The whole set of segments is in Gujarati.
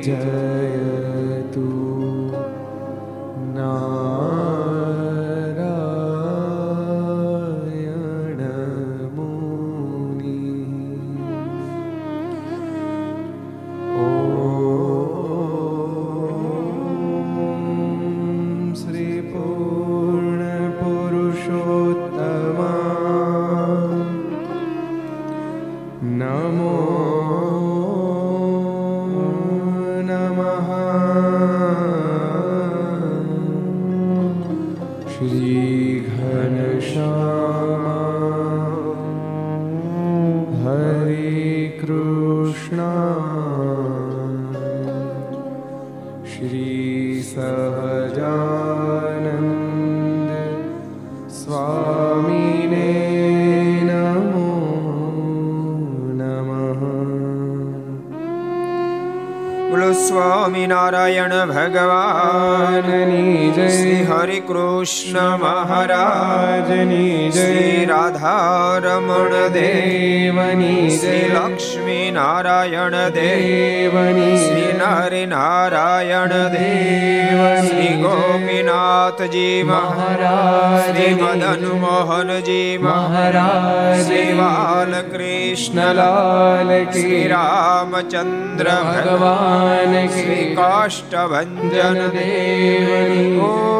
Jesus. રામચંદ્ર ભગવાન શ્રી કાષ્ટભન દેવ ઓ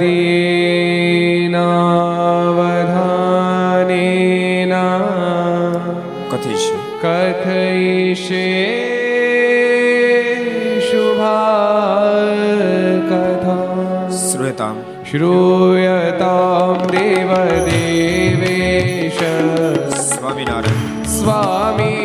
દીનાવધાનેન કથિષ્ય કથયિષ્યે श्रूयतां श्रूयतां देवदेवेश स्वामिनारायण स्वामी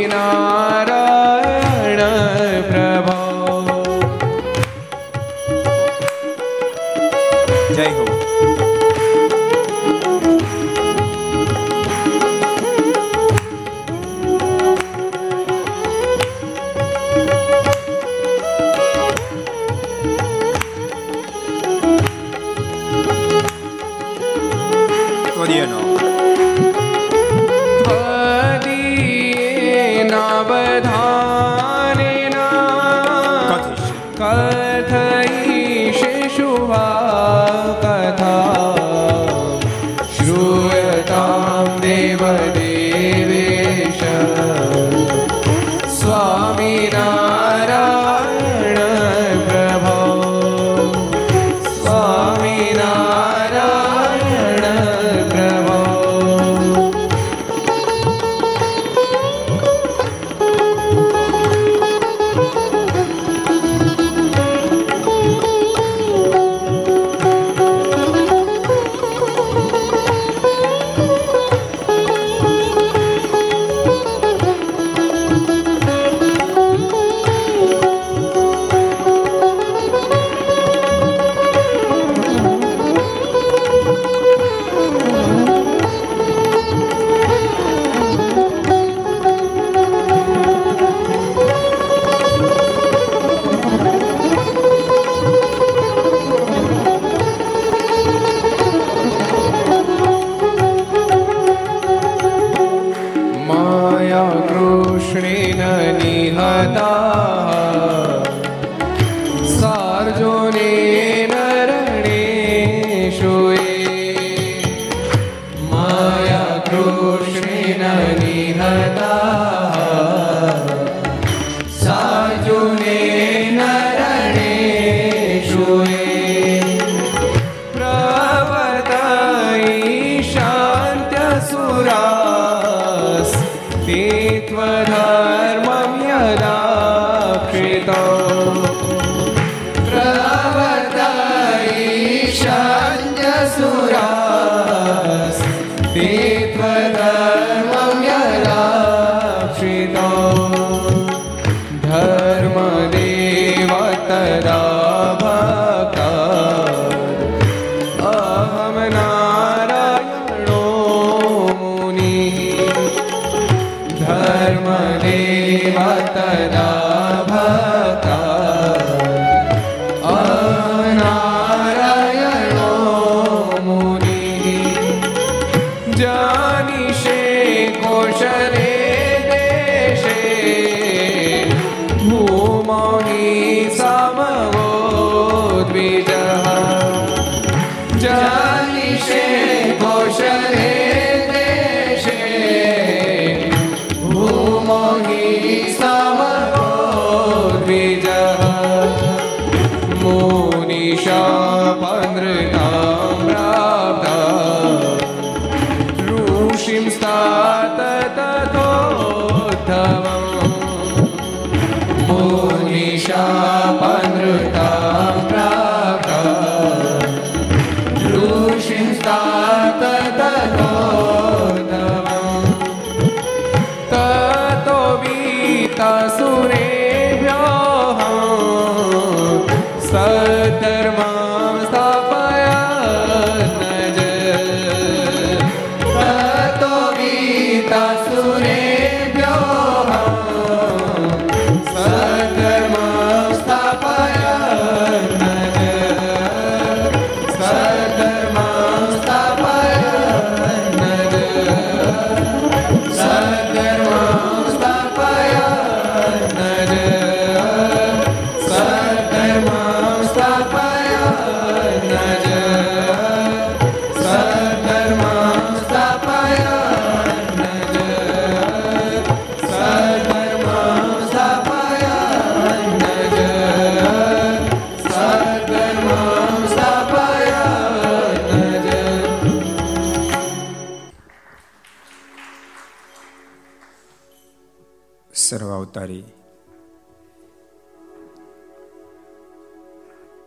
અવતારી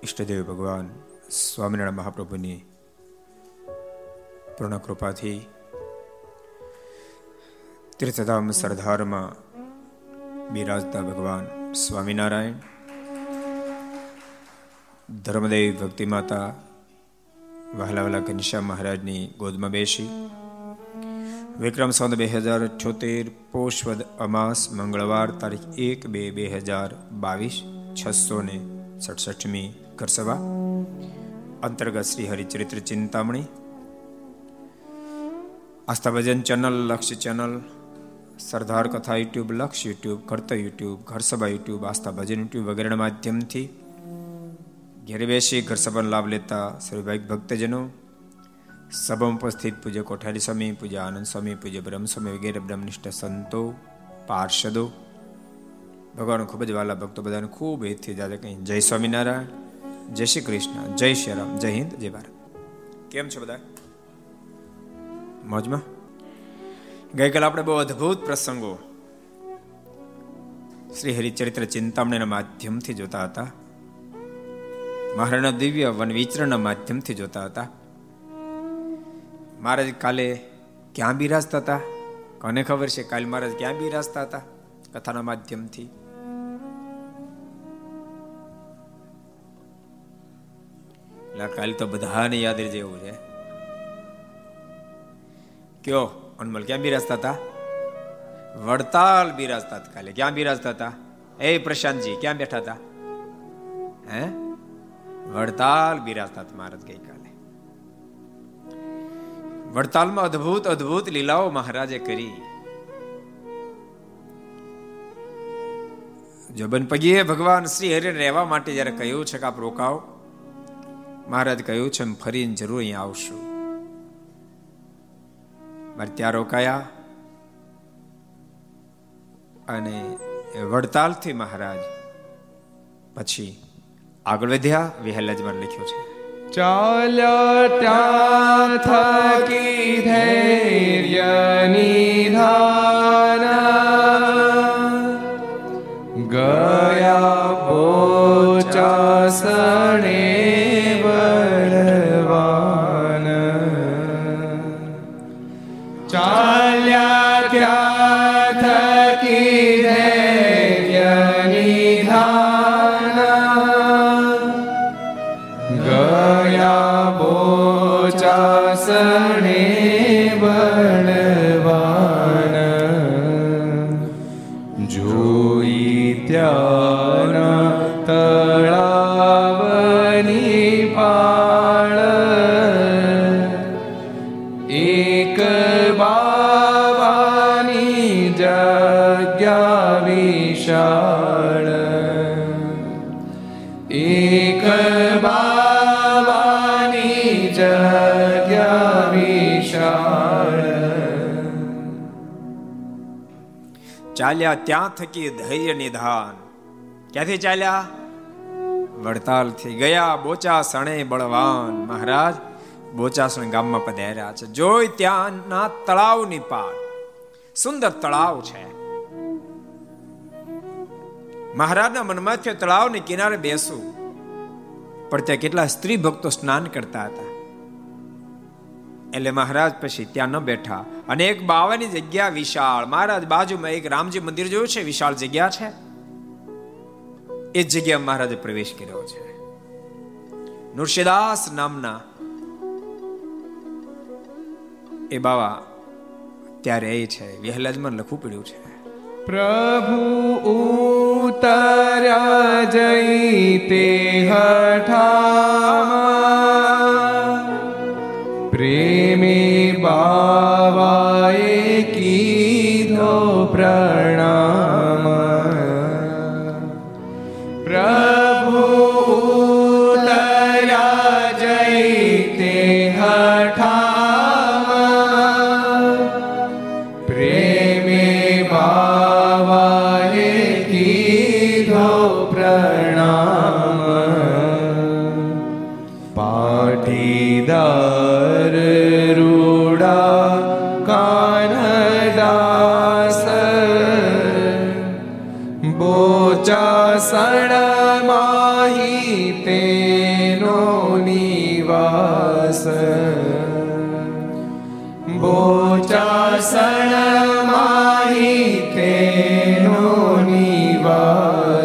ઈષ્ટદેવ ભગવાન સ્વામિનારાયણ મહાપ્રભુની પૂર્ણ કૃપાથી તીર્થધામ સરદારમાં બિરાજતા ભગવાન સ્વામિનારાયણ ધર્મદેવી ભક્તિ માતા વહાલા વહાલા ઘનશ્યામ મહારાજની ગોદમાં બેસી વિક્રમ સંત બે હજાર છોતેર પોષવદ અમાસ મંગળવાર તારીખ એક બે બે હજાર બાવીસ છસો ને સડસઠમી ઘરસભા અંતર્ગત શ્રી હરિચરિત્ર ચિંતામણી આસ્થા ભજન ચેનલ લક્ષ્ય ચેનલ સરદાર કથા YouTube Laksh YouTube Kartavya YouTube Gharsabha YouTube Aastha Bhajan YouTube વગેરેના માધ્યમથી ઘેરે બેસી ઘર સભાનો લાભ લેતા સર્વભાઈ ભક્તજનો સભામાં ઉપસ્થિત પૂજ્ય કોઠારી સ્વામી પૂજ્ય આનંદ સ્વામી પૂજ્ય બ્રહ્મ સ્વામી વગેરે બ્રહ્મનિષ્ઠ સંતો પાર્ષદો ભગવાન ખૂબ જ વાલા ભક્તો બધાને ખૂબ હેતથી જાતે કહી જય સ્વામિનારાયણ જય શ્રી કૃષ્ણ જય શ્રી રામ જય હિન્દ જય ભારત કેમ છો બધા મોજમાં ગઈકાલે આપણે બહુ અદ્ભુત પ્રસંગો શ્રી હરિચરિત્ર ચિંતામણીના માધ્યમથી જોતા હતા મહારાણા દિવ્ય વન વિચરણના માધ્યમથી જોતા હતા મહારાજ કાલે ક્યાં બિરાજતા હતા? કોને ખબર છે? કાલે મહારાજ ક્યાં બિરાજતા હતા? કથાના માધ્યમથી. કાલે તો બધાને યાદ જેવું છે. કયો? અનમલ ક્યાં બિરાજતા હતા? વડતાલ બિરાજતા હતા કાલે. ક્યાં બિરાજતા હતા? એ પ્રશાંતજી, ક્યાં બેઠા હતા? હે? વડતાલ બિરાજતા હતા મહારાજ ગઈકાલે. વડતાલમાં અદ્ભુત અદ્ભુત લીલાઓ મહારાજે કરી. જોબન પગીએ ભગવાન શ્રી હરિ રહેવા માટે જયારે કહ્યું છે કે આપ રોકાવ મહારાજ કહ્યું છે ફરીને જરૂર અહીંયા આવશું. મારે ત્યાં રોકાયા અને વડતાલથી મહારાજ પછી આગળ વધ્યા વિહલજમાં લખ્યું છે. ચાલ્યા ત્યાં થકી ધૈર્ય નિધાન વિશાળ એક બાવાની જગ્યા વિશાળ ચાલ્યા ત્યાં થકી ધૈર્ય નિધાન. ક્યાંથી ચાલ્યા? વડતાલથી ગયા બોચાસણે બળવાન. મહારાજ બોચાસણ ગામમાં પધાર્યા છે. જોઈ ત્યાંના તળાવની પાર. સુંદર તળાવ છે. મહારાજના મનમાં થયો તળાવને કિનારે બેસું પણ ત્યાં કેટલા સ્ત્રી ભક્તો સ્નાન કરતા હતા. એટલે મહારાજ પછી ત્યાં ન બેઠા. અને એક બાવાની જગ્યા વિશાળ. મહારાજ બાજુમાં એક રામજી મંદિર જોયું છે. વિશાળ જગ્યા છે. એ જગ્યા મહારાજે પ્રવેશ કર્યો છે. નૃષિદાસ નામના એ બાવા ત્યારે એ છે. વહેલાજમાં લખવું પડ્યું છે. પ્રભુ ઉતર્યા જઈતે હઠામાં. પ્રેમે બાવાએ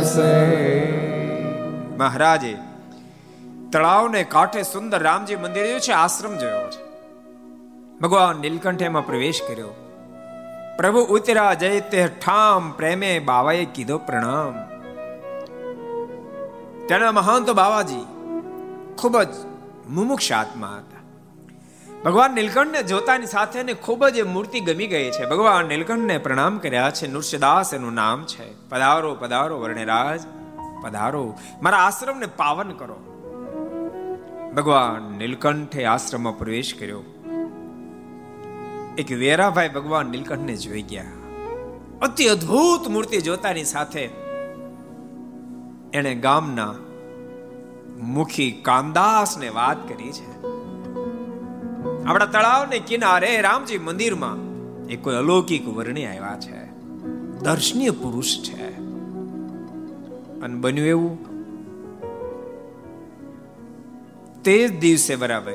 નિવાસ મહારાજે, તળાવને કાંઠે સુંદર રામજી મંદિર જોયું છે, આશ્રમ જોયો છે. ભગવાન નીલકંઠ એમાં પ્રવેશ કર્યો. પ્રભુ ઉતરા જય તે ઠામ, પ્રેમે બાવાએ કીધો પ્રણામ. તેના મહાન તો બાવાજી ખૂબ જ મુમુક્ષ આત્મા હતા. ભગવાન નીલકંઠને જોતાની સાથે ખૂબ જ મૂર્તિ ગમી ગઈ છે. ભગવાન નીલકંઠને પ્રણામ કર્યા છે. નૃષ્યદાસ એનું નામ છે. પધારો પધારો વર્ણિરાજ, પધારો. મારા આશ્રમને પાવન કરો. ભગવાન નીલકંઠે આશ્રમમાં પ્રવેશ કર્યો. એક વેરાભાઈ ભગવાન નીલકંઠને જોઈ ગયા. અતિ અદ્ભુત મૂર્તિ જોતાની સાથે એણે ગામના મુખી કામદાસને વાત કરી છે. આપણા તળાવને કિનારે રામજી મંદિરમાં એ કોઈ અલૌકિક વર્ણી આવ્યા છે. દર્શનીય પુરુષ છે. અને બન્યું એવું? તે જ દિવસે બરાબર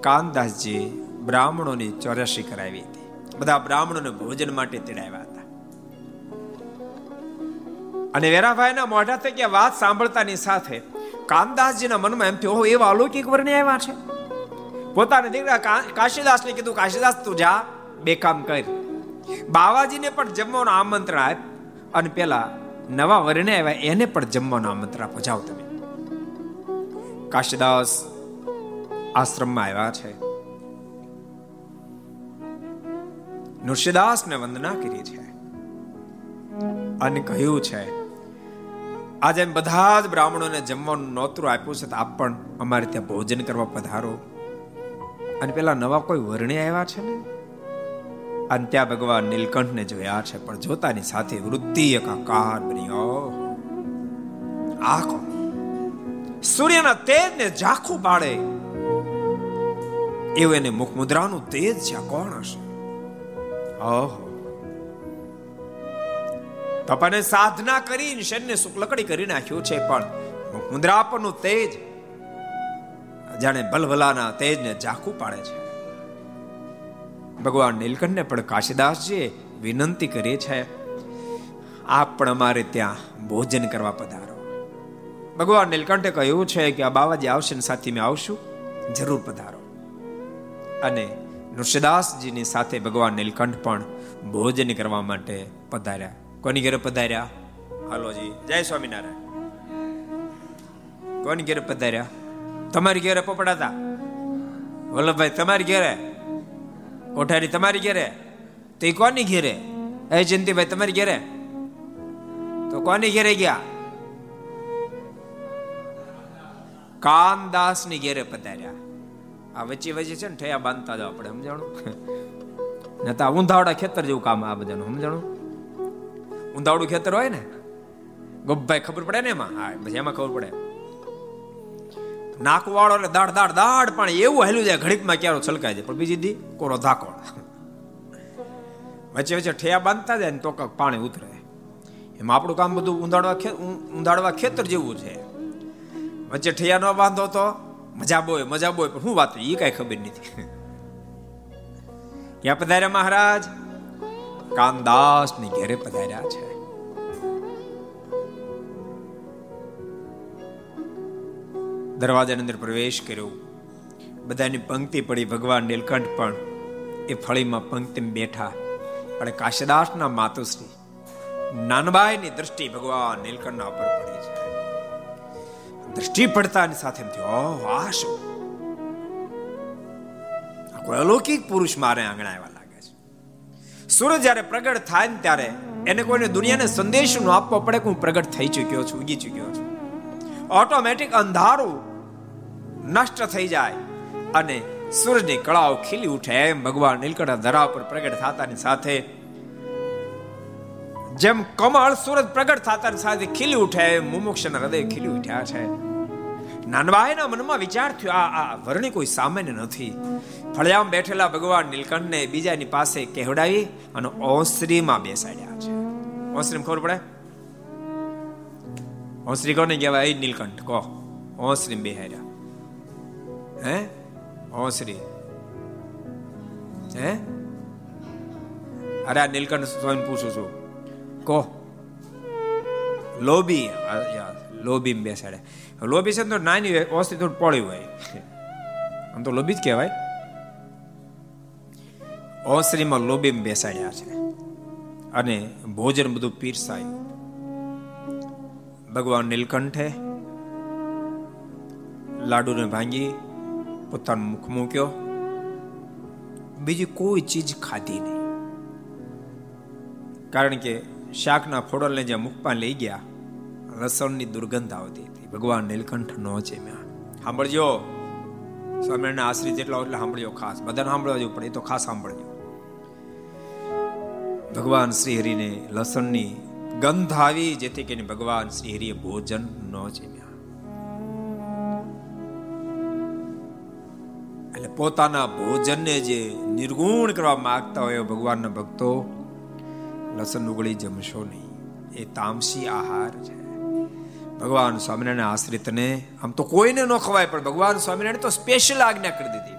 કાનદાસજી બ્રાહ્મણોની ચોર્યાસી કરાવી હતી. બધા બ્રાહ્મણોને ભોજન માટે તેડાવ્યા હતા. અને વેરાભાઈના મોઢા થકી વાત સાંભળતાની સાથે કાનદાસજીના મનમાં એમ થયો એવા અલૌકિક વર્ણિ આવ્યા છે. પોતાના દીકરા કાશીદાસને કીધું, કાશીદાસ, તું જા, બે કામ કર. બાવાજીને પણ જમવાનું આમંત્રણ આપ અને પેલા નવા વર્ણે આવ્યા, એને પણ જમવાનું આમંત્રણ આપો જાઓ તમે. કાશીદાસ આશ્રમમાં આવ્યા છે. નૃષિદાસને વંદના કરી છે અને કહ્યું છે, આજે બધા જ બ્રાહ્મણોને જમવાનું નોતરું આપ્યું છે, તો આપ પણ અમારે ત્યાં ભોજન કરવા પધારો. અને પેલા નવા કોઈ વર્ણે આવ્યા છે ને? અને ત્યાં ભગવાન નીલકંઠને જોયા છે, પણ જોતાની સાથે વૃત્તિ એકાકાર બન્યો આખો સૂર્યના તેજને ઝાખું પાડે. એવું એને મુખ મુદ્રાનું તેજ છે કોણ હશે? ઓહો. તપને સાધના કરીને શરીરને શુક્લકડી કરી નાખ્યું છે, પણ મુખ મુદ્રા પરનું તેજ જાણે ભલભલાના તેજને ઝાખું પાડે છે. ભગવાન નીલકંઠને પણ કાશીદાસજીએ વિનંતી કરી છે, આપ પણ અમારે ત્યાં ભોજન કરવા પધારો. ભગવાન નીલકંઠે કહ્યું છે કે આ બાવાજી આવશે ને સાથે મેં આવશું, જરૂર પધારો. અને નૃષદાસજીની સાથે ભગવાન નીલકંઠ પણ ભોજન કરવા માટે પધાર્યા. કોની ઘરે પધાર્યા? હાલોજી જય સ્વામિનારાયણ. કોની ઘરે પધાર્યા? તમારી ઘેરે પોપડાતા? વલ્લભભાઈ, તમારી ઘેરે? કોઠારી, તમારી ઘેરે? તો એ કોની ઘેરે? એ જયંતિભાઈ, તમારી ઘેરે? તો કોની ઘેરે ગયા? કાનદાસની ઘેરે પધાર્યા. આ વચ્ચે વચ્ચે છે ને ઠયા બાંધતા જાવ આપણે સમજાણું? ને તા ઊંધાવડા ખેતર જેવું કામ આ બધાનું, સમજાણું? ઊંધાવડું ખેતર હોય ને? ગોપભાઈ, ખબર પડે ને એમાં? હા, પછી એમાં ખબર પડે. નાકુ વાળો એટલે દાડ દાડ દાડ પણ એવું હેલું જાય, ઘડીકમાં ક્યારો છલકાય છે પણ બીજી દી કોરો ધાકોડ વચ્ચે વચ્ચે ઠેયા બાંધતા જાય ને તો પાણી ઉતરે. એમાં આપણું કામ બધું ઊંધાડવા ઊંધાડવા ખેતર જેવું છે. વચ્ચે ઠૈયા ન બાંધો તો મજા બોય મજા બોય પણ શું વાત એ કઈ ખબર નથી. ક્યાં પધાર્યા મહારાજ? કાનદાસની ઘેરે પધાર્યા છે. દરવાજાની અંદર પ્રવેશ કર્યો. બધાની પંક્તિ પડી ભગવાન નીલકંઠ પણ. એ ફળીમાં પંક્તિ બેઠા. અને કાશીદાસના માતુશ્રી, નાનબાઈની દ્રષ્ટિ ભગવાન નીલકંઠના ઉપર પડી છે. દ્રષ્ટિ પડતાની સાથે કોઈ અલૌકિક પુરુષ મારે આંગણા આવ્યા લાગે છે. સૂરજ જ્યારે પ્રગટ થાય ને ત્યારે એને કોઈને દુનિયાને સંદેશ નો આપવો પડે કે હું પ્રગટ થઈ ચૂક્યો છું, ઉગી ચૂક્યો છું. ઓટોમેટિક અંધારું નષ્ટ થઈ જાય અને સૂરજની કળાઓ ખીલી ઉઠે એમ ભગવાન નીલકંઠ ધરા પર પ્રગટ થતાની સાથે. જેમ કમળ સૂરજ પ્રગટ થતાની સાથે ખીલી ઉઠે એમ મુમુક્ષના હૃદય ખીલી ઉઠ્યા છે. નાનબાઈના મનમાં વિચાર થયો, આ આ વર્ણી કોઈ સામાન્ય નથી. ફળિયામ બેઠેલા ભગવાન નીલકંઠને બીજાની પાસે કહેવડાવી અને ઓસરીમાં બેસાડ્યા છે. ઓસરીમાં ખબર પડે? ઓસરી કોને કહેવાય? નીલકંઠ, કહો. ઓસરી બેહાર્યા હે? ઓસરી હે? અરે નીલકંઠ સ્વામી પૂછું છું. કહો. Lobby lobby બેસાડે. લોબી છે તો નાની ઓસરી થોડું પોળી હોય. આમ તો લોબી જ કહેવાય. ઓસરીમાં લોબી બેસાડ્યા છે. અને ભોજન બધું પીરસાયું. ભગવાન નીલકંઠે લાડુને ભાંગી પોતાનું મુખ મૂક્યો. બીજી કોઈ ચીજ ખાધી નહીં. કારણ કે શાકના ફોડલને જ્યાં મુખમાં લઈ ગયા, લસણની દુર્ગંધ આવતી હતી. ભગવાન નીલકંઠ નો છે સાંભળજો સ્વામિનારાયણ આશ્રિત જેટલા એટલે સાંભળ્યો ખાસ. બધાને સાંભળવા જેવું પડે એ તો ખાસ સાંભળજો. ભગવાન શ્રી હરિને લસણની ગંધ આવી, જેથી કરીને ભગવાન શ્રી હરિએ ભોજન ન જમ્યા. પોતાના ભોજનને જે નિર્ગુણ કરવા માંગતા હોય ભગવાનના ભક્તો, લસણ ઉગળી જમશો નહીં. એ તામસી આહાર છે. ભગવાન સ્વામિનારાયણ આશ્રિતને આમ તો કોઈને ન ખવાય, પણ ભગવાન સ્વામિનારાયણ તો સ્પેશિયલ આજ્ઞા કરી દીધી.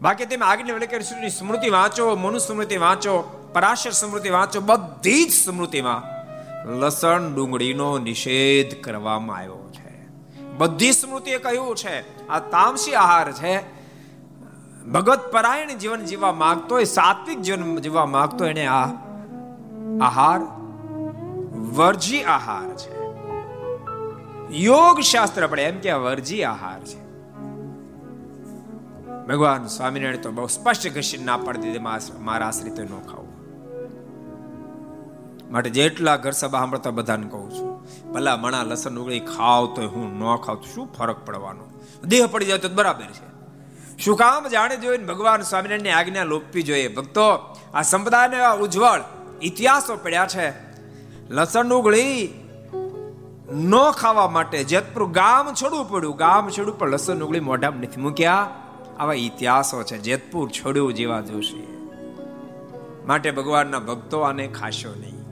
બાકી તમે આજ્ઞા વડે સ્મૃતિ વાંચો મનુ સ્મૃતિ વાંચો, પરાશર સ્મૃતિ વાંચો, બધી જ સ્મૃતિમાં લસણ ડુંગળીનો નિષેધ કરવામાં આવ્યો છે. બધી સ્મૃતિએ કહ્યું છે, આ તામસી આહાર છે ભગત પરાયણ જીવન જીવવા માંગતો હોય, સાત્વિક જીવન જીવવા માંગતો એને આ આહાર, વર્જી આહાર છે. યોગ શાસ્ત્ર પડે, એમ કે વર્જી આહાર છે. ભગવાન સ્વામિનારાયણ તો બહુ સ્પષ્ટ ઘસી ના પાડી દીધી, મારા આશ્રિત ન ખાવું. માટે જેટલા ઘર સભા સાંભળતા બધાને કહું છું, ભલા મણા લસણ ઉગળી ખાવ તો હું ન ખાવ શું ફરક પડવાનો? દેહ પડી જાય તો બરાબર છે. શું કામ જાણે જોઈને ભગવાન સ્વામિનારાયણની આજ્ઞા લોપવી જોઈએ. ભક્તો, આ સંપ્રદાયને ઉજ્જવળ ઇતિહાસો પડ્યા છે. લસણ ઉગળી ન ખાવા માટે જેતપુર ગામ છોડવું પડ્યું. ગામ છોડવું પણ લસણ ઉગળી મોઢામાં નથી મૂક્યા. આવા ઇતિહાસો છે. જેતપુર છોડ્યું જેવા જોશી. માટે ભગવાનના ભક્તો આને ખાશો નહીં.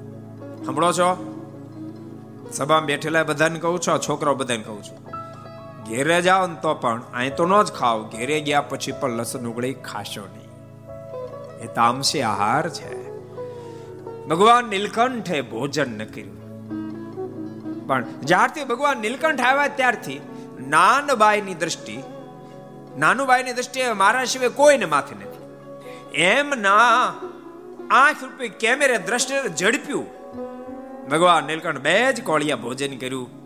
સાંભળો છો? સભામાં બેઠેલા બધાને કહું છું છોકરાઓ બધાને કહું છું. ઘેરે જાઓ ને તો પણ અહીં તો ન જ ખાઓ. ઘેરે ગયા પછી પણ લસણ ઉગળી ખાશો નહીં. એ તામસી આહાર છે. ભગવાન નીલકંઠે ભોજન ન કર્યું. પણ જ્યારથી ભગવાન નીલકંઠ આવ્યા ત્યારથી નાનબાઈની દ્રષ્ટિ, નાનુબાઈની દ્રષ્ટિએ મારા સિવાય કોઈને માથે નથી. એમ ના આંખ રૂપે કેમેરે દ્રષ્ટિ ઝડપ્યું ભગવાન નીલકંઠ બે જ કોળિયા ભોજન કર્યું.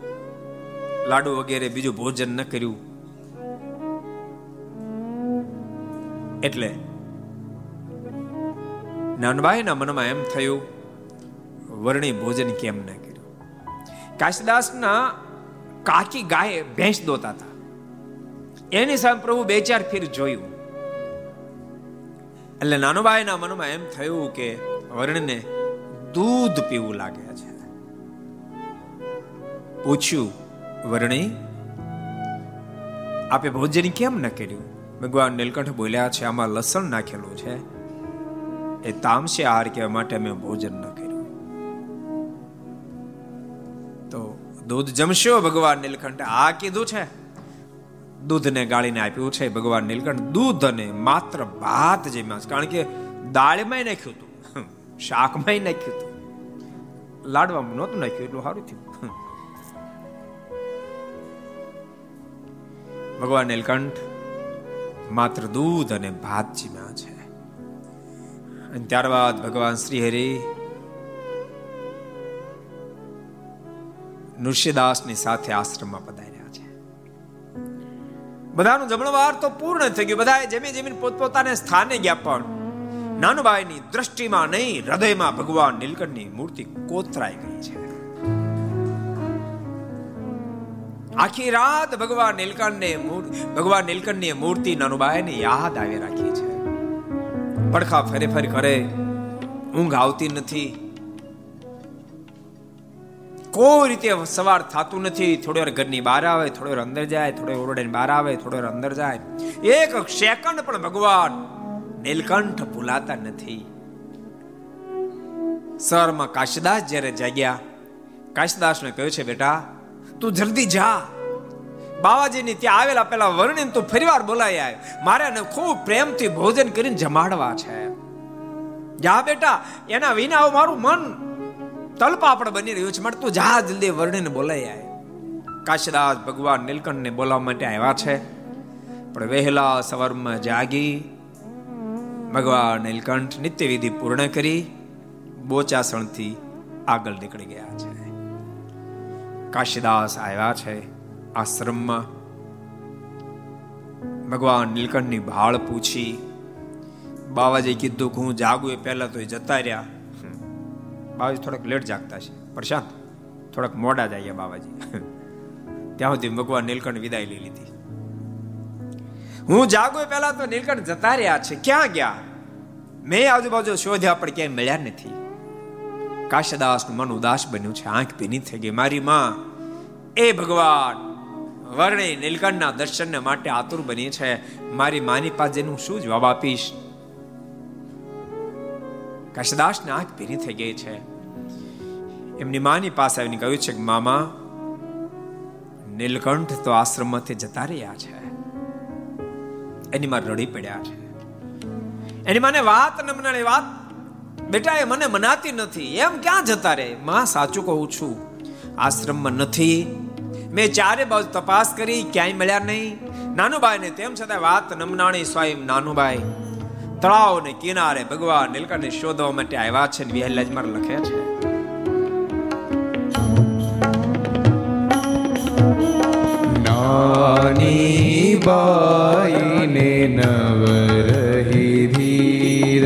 લાડુ વગેરે બીજું ભોજન ન કર્યું. એટલે નાનબાઈના મનમાં એમ થયું, વર્ણી ભોજન કેમ ન કર્યું? કાશીદાસના કાકી ગાય ભેંસ દોતા હતા. એની સામે પ્રભુ બે ચાર ફીર જોયું. એટલે નાનુભાઈના મનમાં એમ થયું કે વર્ણને દૂધ પીવું લાગે છે. પૂછ્યું વર્ણી, આપે ભોજન કેમ ન કર્યું? ભગવાન નીલકંઠ બોલ્યા છે, આમાં લસણ નાખેલું છે. એ તામસી આહાર કહેવા માટે અમે ભોજન ન કર્યું. તો દૂધ જમશો? ભગવાન નીલકંઠ આ કીધું છે. દૂધને ગાળીને આપ્યું છે. ભગવાન નીલકંઠ દૂધ અને માત્ર ભાત જેમાં કારણ કે દાળમાં નાખ્યું હતું. શાકમાં નાખ્યું હતું. લાડવામાં નહોતું નાખ્યું, એટલું સારું થયું. ભગવાન નીલકંઠ માત્ર દૂધ અને ભાત જીમ્યા છે. અને ત્યારબાદ ભગવાન શ્રી હરિ નૃષ્યદાસની સાથે આશ્રમમાં પધાર્યા છે. બધાનું જમણવાર તો પૂર્ણ થઈ ગયું. બધાએ જમી જમીન પોતપોતાને સ્થાને ગયા, પણ નાનુભાઈની દ્રષ્ટિમાં નહીં, હૃદયમાં ભગવાન નીલકંઠની મૂર્તિ કોતરાઈ ગઈ છે. આખી રાત ભગવાન નીલકંઠને ભગવાન નીલકંઠની મૂર્તિ નનુબાઈને યાદ આવી રાખી છે. પડખા ફરે ફરી કરે ઊંઘ આવતી નથી. કોઈ રીતે સવાર થતું નથી. થોડી વાર ઘરની બહાર આવે, થોડી વાર અંદર જાય, થોડી ઓરડાની બહાર આવે, થોડી વાર અંદર જાય. એક સેકન્ડ પણ ભગવાન નીલકંઠ ભૂલાતા નથી. સરમાં કાશદાસ જ્યારે જાગ્યા, કાશદાસને કહ્યું છે, બેટા તું જલ્દી જા. બાવાજીની ત્યાં આવેલા પેલા વર્ણિન તું ફરીવાર બોલાય આવ્યો મારે એને ખૂબ પ્રેમથી ભોજન કરીને જમાડવા છે. જા બેટા, એના વિના મારું મન તલપાપડ બની રહ્યું છે. માટે તું જા જલ્દી વર્ણિને બોલાય આય કાશીદાસ ભગવાન નીલકંઠને બોલાવવા માટે આવ્યા છે. પણ વહેલા સવારમાં જાગી, ભગવાન નીલકંઠ નિત્ય વિધિ પૂર્ણ કરી, બોચાસણથી આગળ નીકળી ગયા છે. કાશીદાસ આવ્યા છે આશ્રમમાં. ભગવાન નીલકંઠની ભાળ પૂછી, બાવાજી કીધું કે હું જાગું એ પહેલા તો એ જતા રહ્યા. બાવાજી થોડાક લેટ જાગતા છે. પ્રશાંત થોડાક મોડા જાય બાવાજી. ત્યાં સુધી ભગવાન નીલકંઠ વિદાય લઈ લીધી. હું જાગો પહેલા તો નીલકંઠ જતા રહ્યા છે. ક્યાં ગયા? મેં આજુબાજુ શોધ્યા પણ ક્યાંય મળ્યા નથી. કાશદાસ મન ઉદાસ બન્યું છે. આંખ ભીની થઈ ગઈ. મારી માં, એ ભગવાન, વર્ણે નીલકંઠના દર્શન માટે આતુર બની છે. મારી માની પાસે હું શું જવાબ આપીશ? કાશદાસની આંખ ભીની થઈ ગઈ છે. એમની માની પાસે આવીને કહ્યું છે કે, મામા, નીલકંઠ તો આશ્રમમાંથી જતા રહ્યા છે. એની માં રડી પડ્યા છે. એની માને વાત ન મનાળી વાત બેટા એ મને મનાતી નથી. એમ ક્યાં જતા રે માં, સાચું કહું છું. આશ્રમમાં નથી. મેં ચારે બાજુ તપાસ કરી, ક્યાંય મળ્યા નહીં. નાનુભાઈ ને તેમ છતાં વાત નમનાણી સ્વયં નાનુભાઈ તળાવ ને કિનારે ભગવાન નીલકંઠને શોધવા માટે આવ્યા છે ને વિહલ્લાજમાં લખે છે. નાની બાઈને નવ રહી ધીર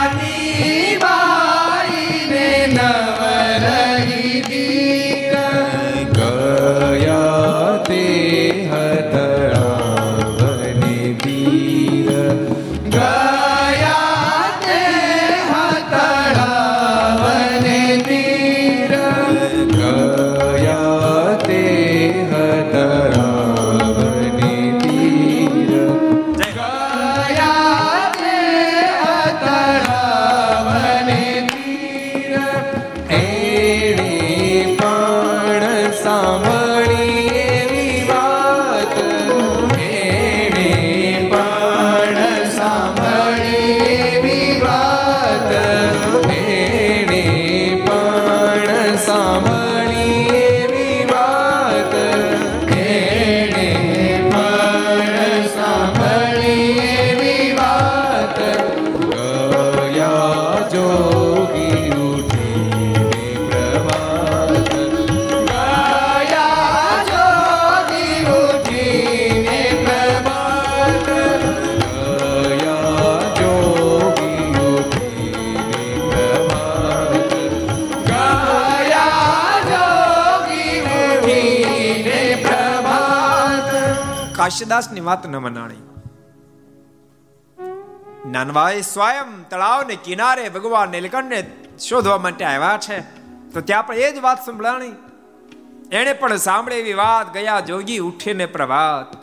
કાશીદાસની વાત ન મનાણી. નાનભાઈ સ્વયં તળાવને કિનારે ભગવાન નીલકંઠને શોધવા માટે આવ્યા છે. તો ત્યાં પણ એ જ વાત સંભળાણી. એણે પણ સાંભળે એવી વાત, ગયા જોગી ઉઠીને પ્રભાત.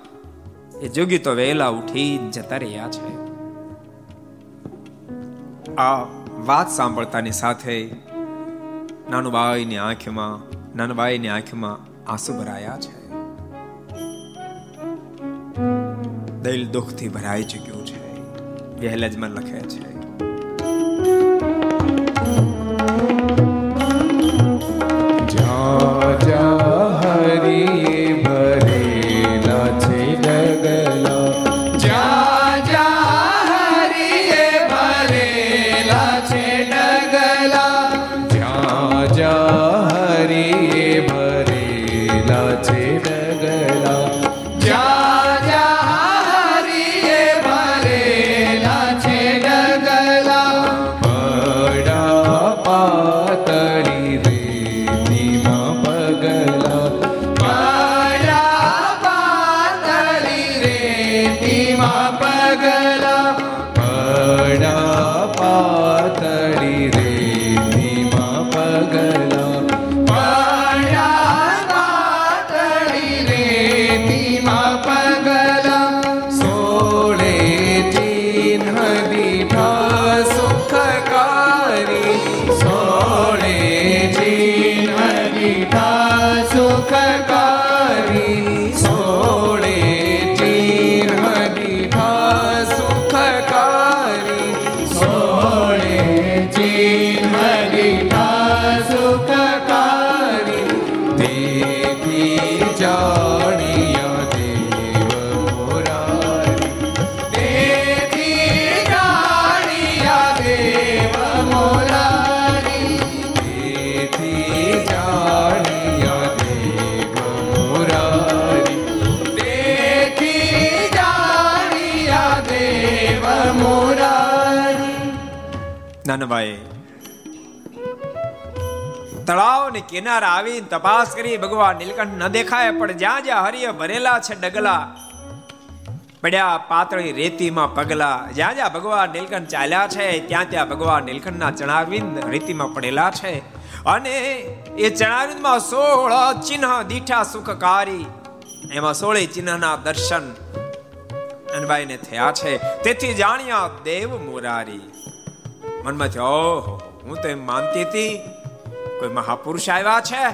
એ જોગી તો વહેલા ઉઠી જતા રહ્યા છે. આ વાત સાંભળતાની સાથે નાનુબાઈની આંખમાં નાનુબાઈની આંખમાં આંસુ ભરાયા છે. દિલ દુઃખથી ભરાઈ ચૂક્યું છે. વહેલજમાં લખે છે તળાવ આવીને તપાસ કરી ભગવાન નીલકંઠ ન દેખાય, પણ જ્યાં જ્યાં હરિય ભરેલા છે ડગલા, પડ્યા પાતળી રેતીમાં પગલા. જ્યાં જ્યાં ભગવાન નીલકંઠ ચાલ્યા છે, ત્યાં ત્યાં ભગવાન નીલકંઠના ચણાવિંદ રેતીમાં પડેલા છે. અને એ ચણાવિંદમાં સોળ ચિહ્ન દીઠા સુખકારી, એમાં સોળે ચિહ્નના દર્શન અનબાઈને થયા છે. તેથી જાણ્યા દેવ મુરારી. મનમાં થયો ઓહો, હું તો એમ માનતી હતી કોઈ મહાપુરુષ આવ્યા છે?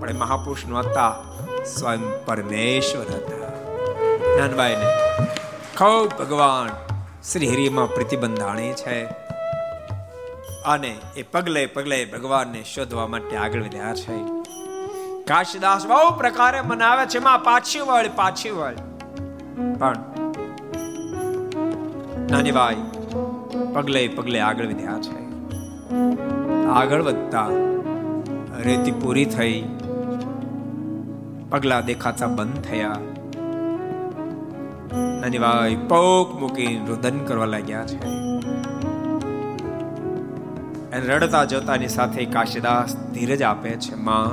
પણ એ મહાપુરુષ નહોતા સ્વયં પરમેશ્વર હતા. નાનબાઈને ખૂબ ભગવાન શ્રી હરિમાં પ્રતિબંધાણી છે. અને એ પગલે પગલે ભગવાનને શોધવા માટે આગળ વધ્યા છે. કાશીદાસ બહુ પ્રકારે મનાવે છે માં પાછી વળ પાછી વળ પણ નાની ભાઈ પગલે પગલે આગળ વધ્યા છે. આગળ વધતા રેતી પૂરી થઈ, પગલા દેખાતા બંધ થયા. નાની બાઈ પોક મૂકી રુદન કરવા લાગ્યા છે. અને રડતા જોતાની સાથે કાશીદાસ ધીરજ આપે છે, માં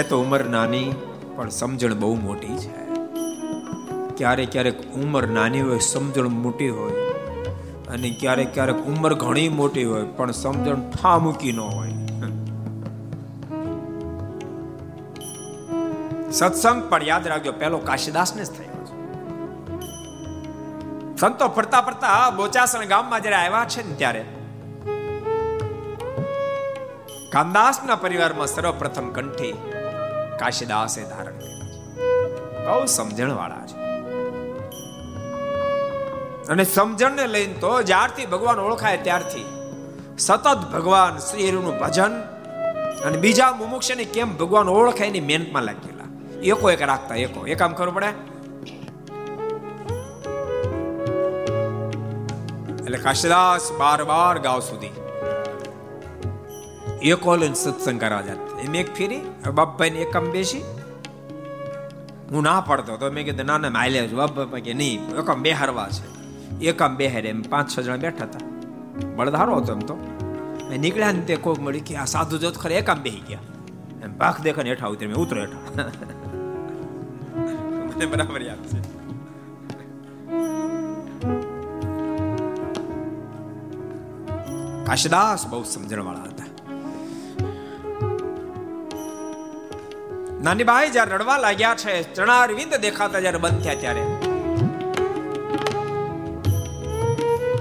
છે તો ઉંમર નાની, પણ સમજણ બહુ મોટી છે. ક્યારેક ક્યારેક ઉંમર નાની હોય, સમજણ મોટી હોય, અને ક્યારેક ક્યારેક ઉંમર ઘણી મોટી હોય, પણ સમજણ ઠા મૂકી ન હોય. સત્સંગ પણ યાદ રાખજો, પેલો કાશીદાસ ને થયો સંતો ફરતા ફરતા બોચાસણ ગામમાં જ્યારે આવ્યા છે ને ત્યારે, કામદાસના પરિવારમાં સર્વપ્રથમ કંઠી કાશીદાસે ધારણ કર્યા છે. બહુ સમજણ વાળા છે. અને સમજણને લઈને તો જ્યારથી ભગવાન ઓળખાય ત્યારથી સતત ભગવાન શ્રી હરિનું ભજન અને બીજા મુમુક્ષને કેમ ભગવાન ઓળખાય એની મહેનતમાં લાગેલા. એકો એક રાખતા એકો. એ કામ કરવું પડે? એટલે કાશીદાસ બાર બાર ગાવ સુધી એકો લઈને સત્સંગ કરવા જાત એમ એક ફેરી બાપભાઈ ને એકમ બેસી હું ના પડતો તો મેં કીધું ના ના છું બાપા કે નહીં એકમ બેહારવા છે એકમ બેહારે એમ પાંચ છ જણા બેઠા હતા બળધારો હતો એમ તો નીકળ્યા ને તે કોક મળી કે આ સાધુ જોત ખરે એકમ બેહી ગયા એમ ભાગ દેખા ને હેઠા ઉતરે મેં ઉતરો હેઠા મને બરાબર યાદ છે કાશદાસ બહુ સમજણ વાળા હતા નાની ભાઈ જ્યારે રડવા લાગ્યા છે ચણાર વિંદ દેખાતા જ્યારે બંધ થયા ત્યારે.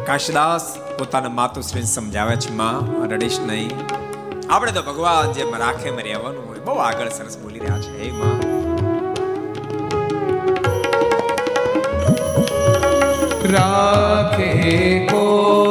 કાશદાસ પોતાના માતુશ્રી સમજાવે છે, માં, રડીશ નહીં. આપણે તો ભગવાન જે રાખે માં રહેવાનું હોય. બહુ આગળ સરસ બોલી રહ્યા છે. હે, માં. રાખે કોઈ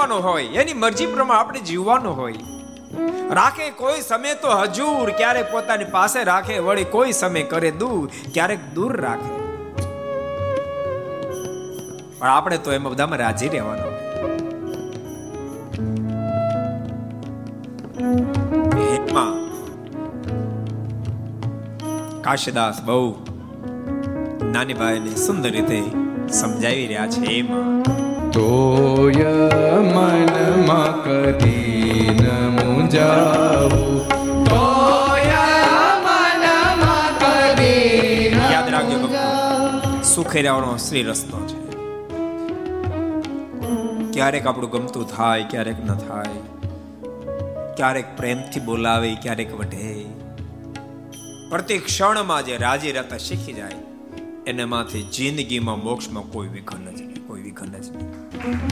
રાખે હોય, એની મરજી પ્રમાણે આપણે જીવવાનું હોય. રાખે કોઈ સમય તો હજુર ક્યારેક પોતાની પાસે રાખે વળી કોઈ સમય કરે દૂર, ક્યારેક દૂર રાખે. પણ આપણે તો એમાં બધામાં રાજી રહેવાનો કાશીદાસ બહુ નાની ભાઈને સુંદર રીતે સમજાવી રહ્યા છે એમાં. તોય મનમાં કદી ન મુંજાવું યાદ રાખજો રહેવાનો શ્રી રસ્તો છે. ક્યારેક આપણું ગમતું થાય ક્યારેક ન થાય. ક્યારેક પ્રેમથી બોલાવે ક્યારેક વઢે. પ્રતિ ક્ષણમાં જે રાજી રહેતા શીખી જાય એનામાંથી જિંદગીમાં મોક્ષમાં કોઈ વિઘન જ પરિવારમાં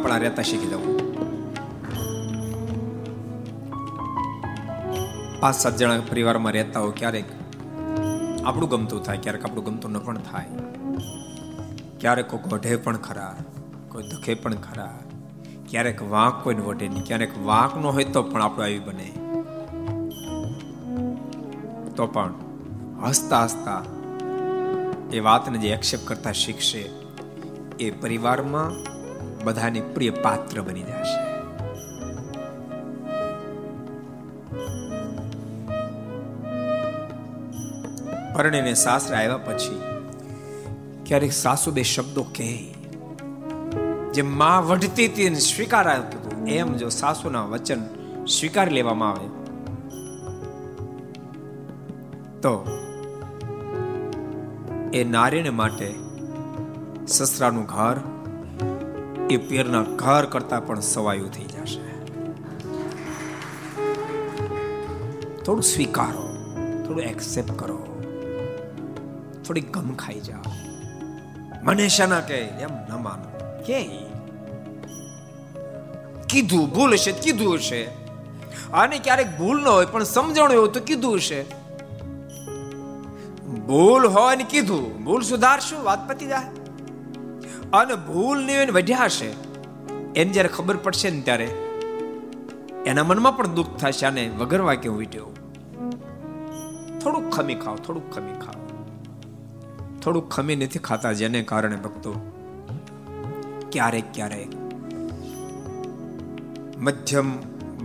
પણ આ રહેતા શીખી જવું પાંચ સાત જણા પરિવારમાં રહેતા હોય ક્યારેક આપણું ગમતું થાય ક્યારેક આપણું ગમતું ન પણ થાય ક્યારેક કોઈ વઢે પણ ખરા કોઈ દુખે પણ ખરા ક્યારેક વાંક કોઈને વટે નહીં, ક્યારેક વાંક ન હોય તો પણ આપણું આવી બને. તો પણ હસતા હસતા એ વાતને જે એક્સેપ્ટ કરતા શીખશે, એ પરિવારમાં બધાને પ્રિય પાત્ર બની જશે. પરણીને સાસરે આવ્યા પછી ક્યારેક સાસુ બે શબ્દો કહે જે માં વઢતી હતી એને સ્વીકાર આપ્યું એમ જો સાસુના વચન સ્વીકાર લેવામાં આવે. તો એ નારીને માટે સસરાનું ઘર, એ પિયરના ઘર કરતા પણ સવાયું થઈ જશે. થોડું સ્વીકારો, થોડું એક્સેપ્ટ કરો. થોડી ગમ ખાઈ જાઓ. મને શાના કે? એમ ન માનો. કે કીધું, ભૂલ હશે કીધું હશે આને ક્યારેક ભૂલ ન હોય, પણ સમજણ હોય તો કીધું હશે ભૂલ હોય ને કીધું, ભૂલ સુધારશું, વાત પતી જાય. અને ભૂલ ને એને વધ્યા હશે એને જ્યારે ખબર પડશે ને ત્યારે એના મનમાં પણ દુઃખ થશે અને વગરવા કેવું વીટ્યો. થોડુંક ખમી ખાઓ, થોડુંક ખમી ખાઓ. થોડુંક ખમી નથી ખાતા, જેને કારણે ભક્તો ક્યારેક ક્યારેક મધ્યમ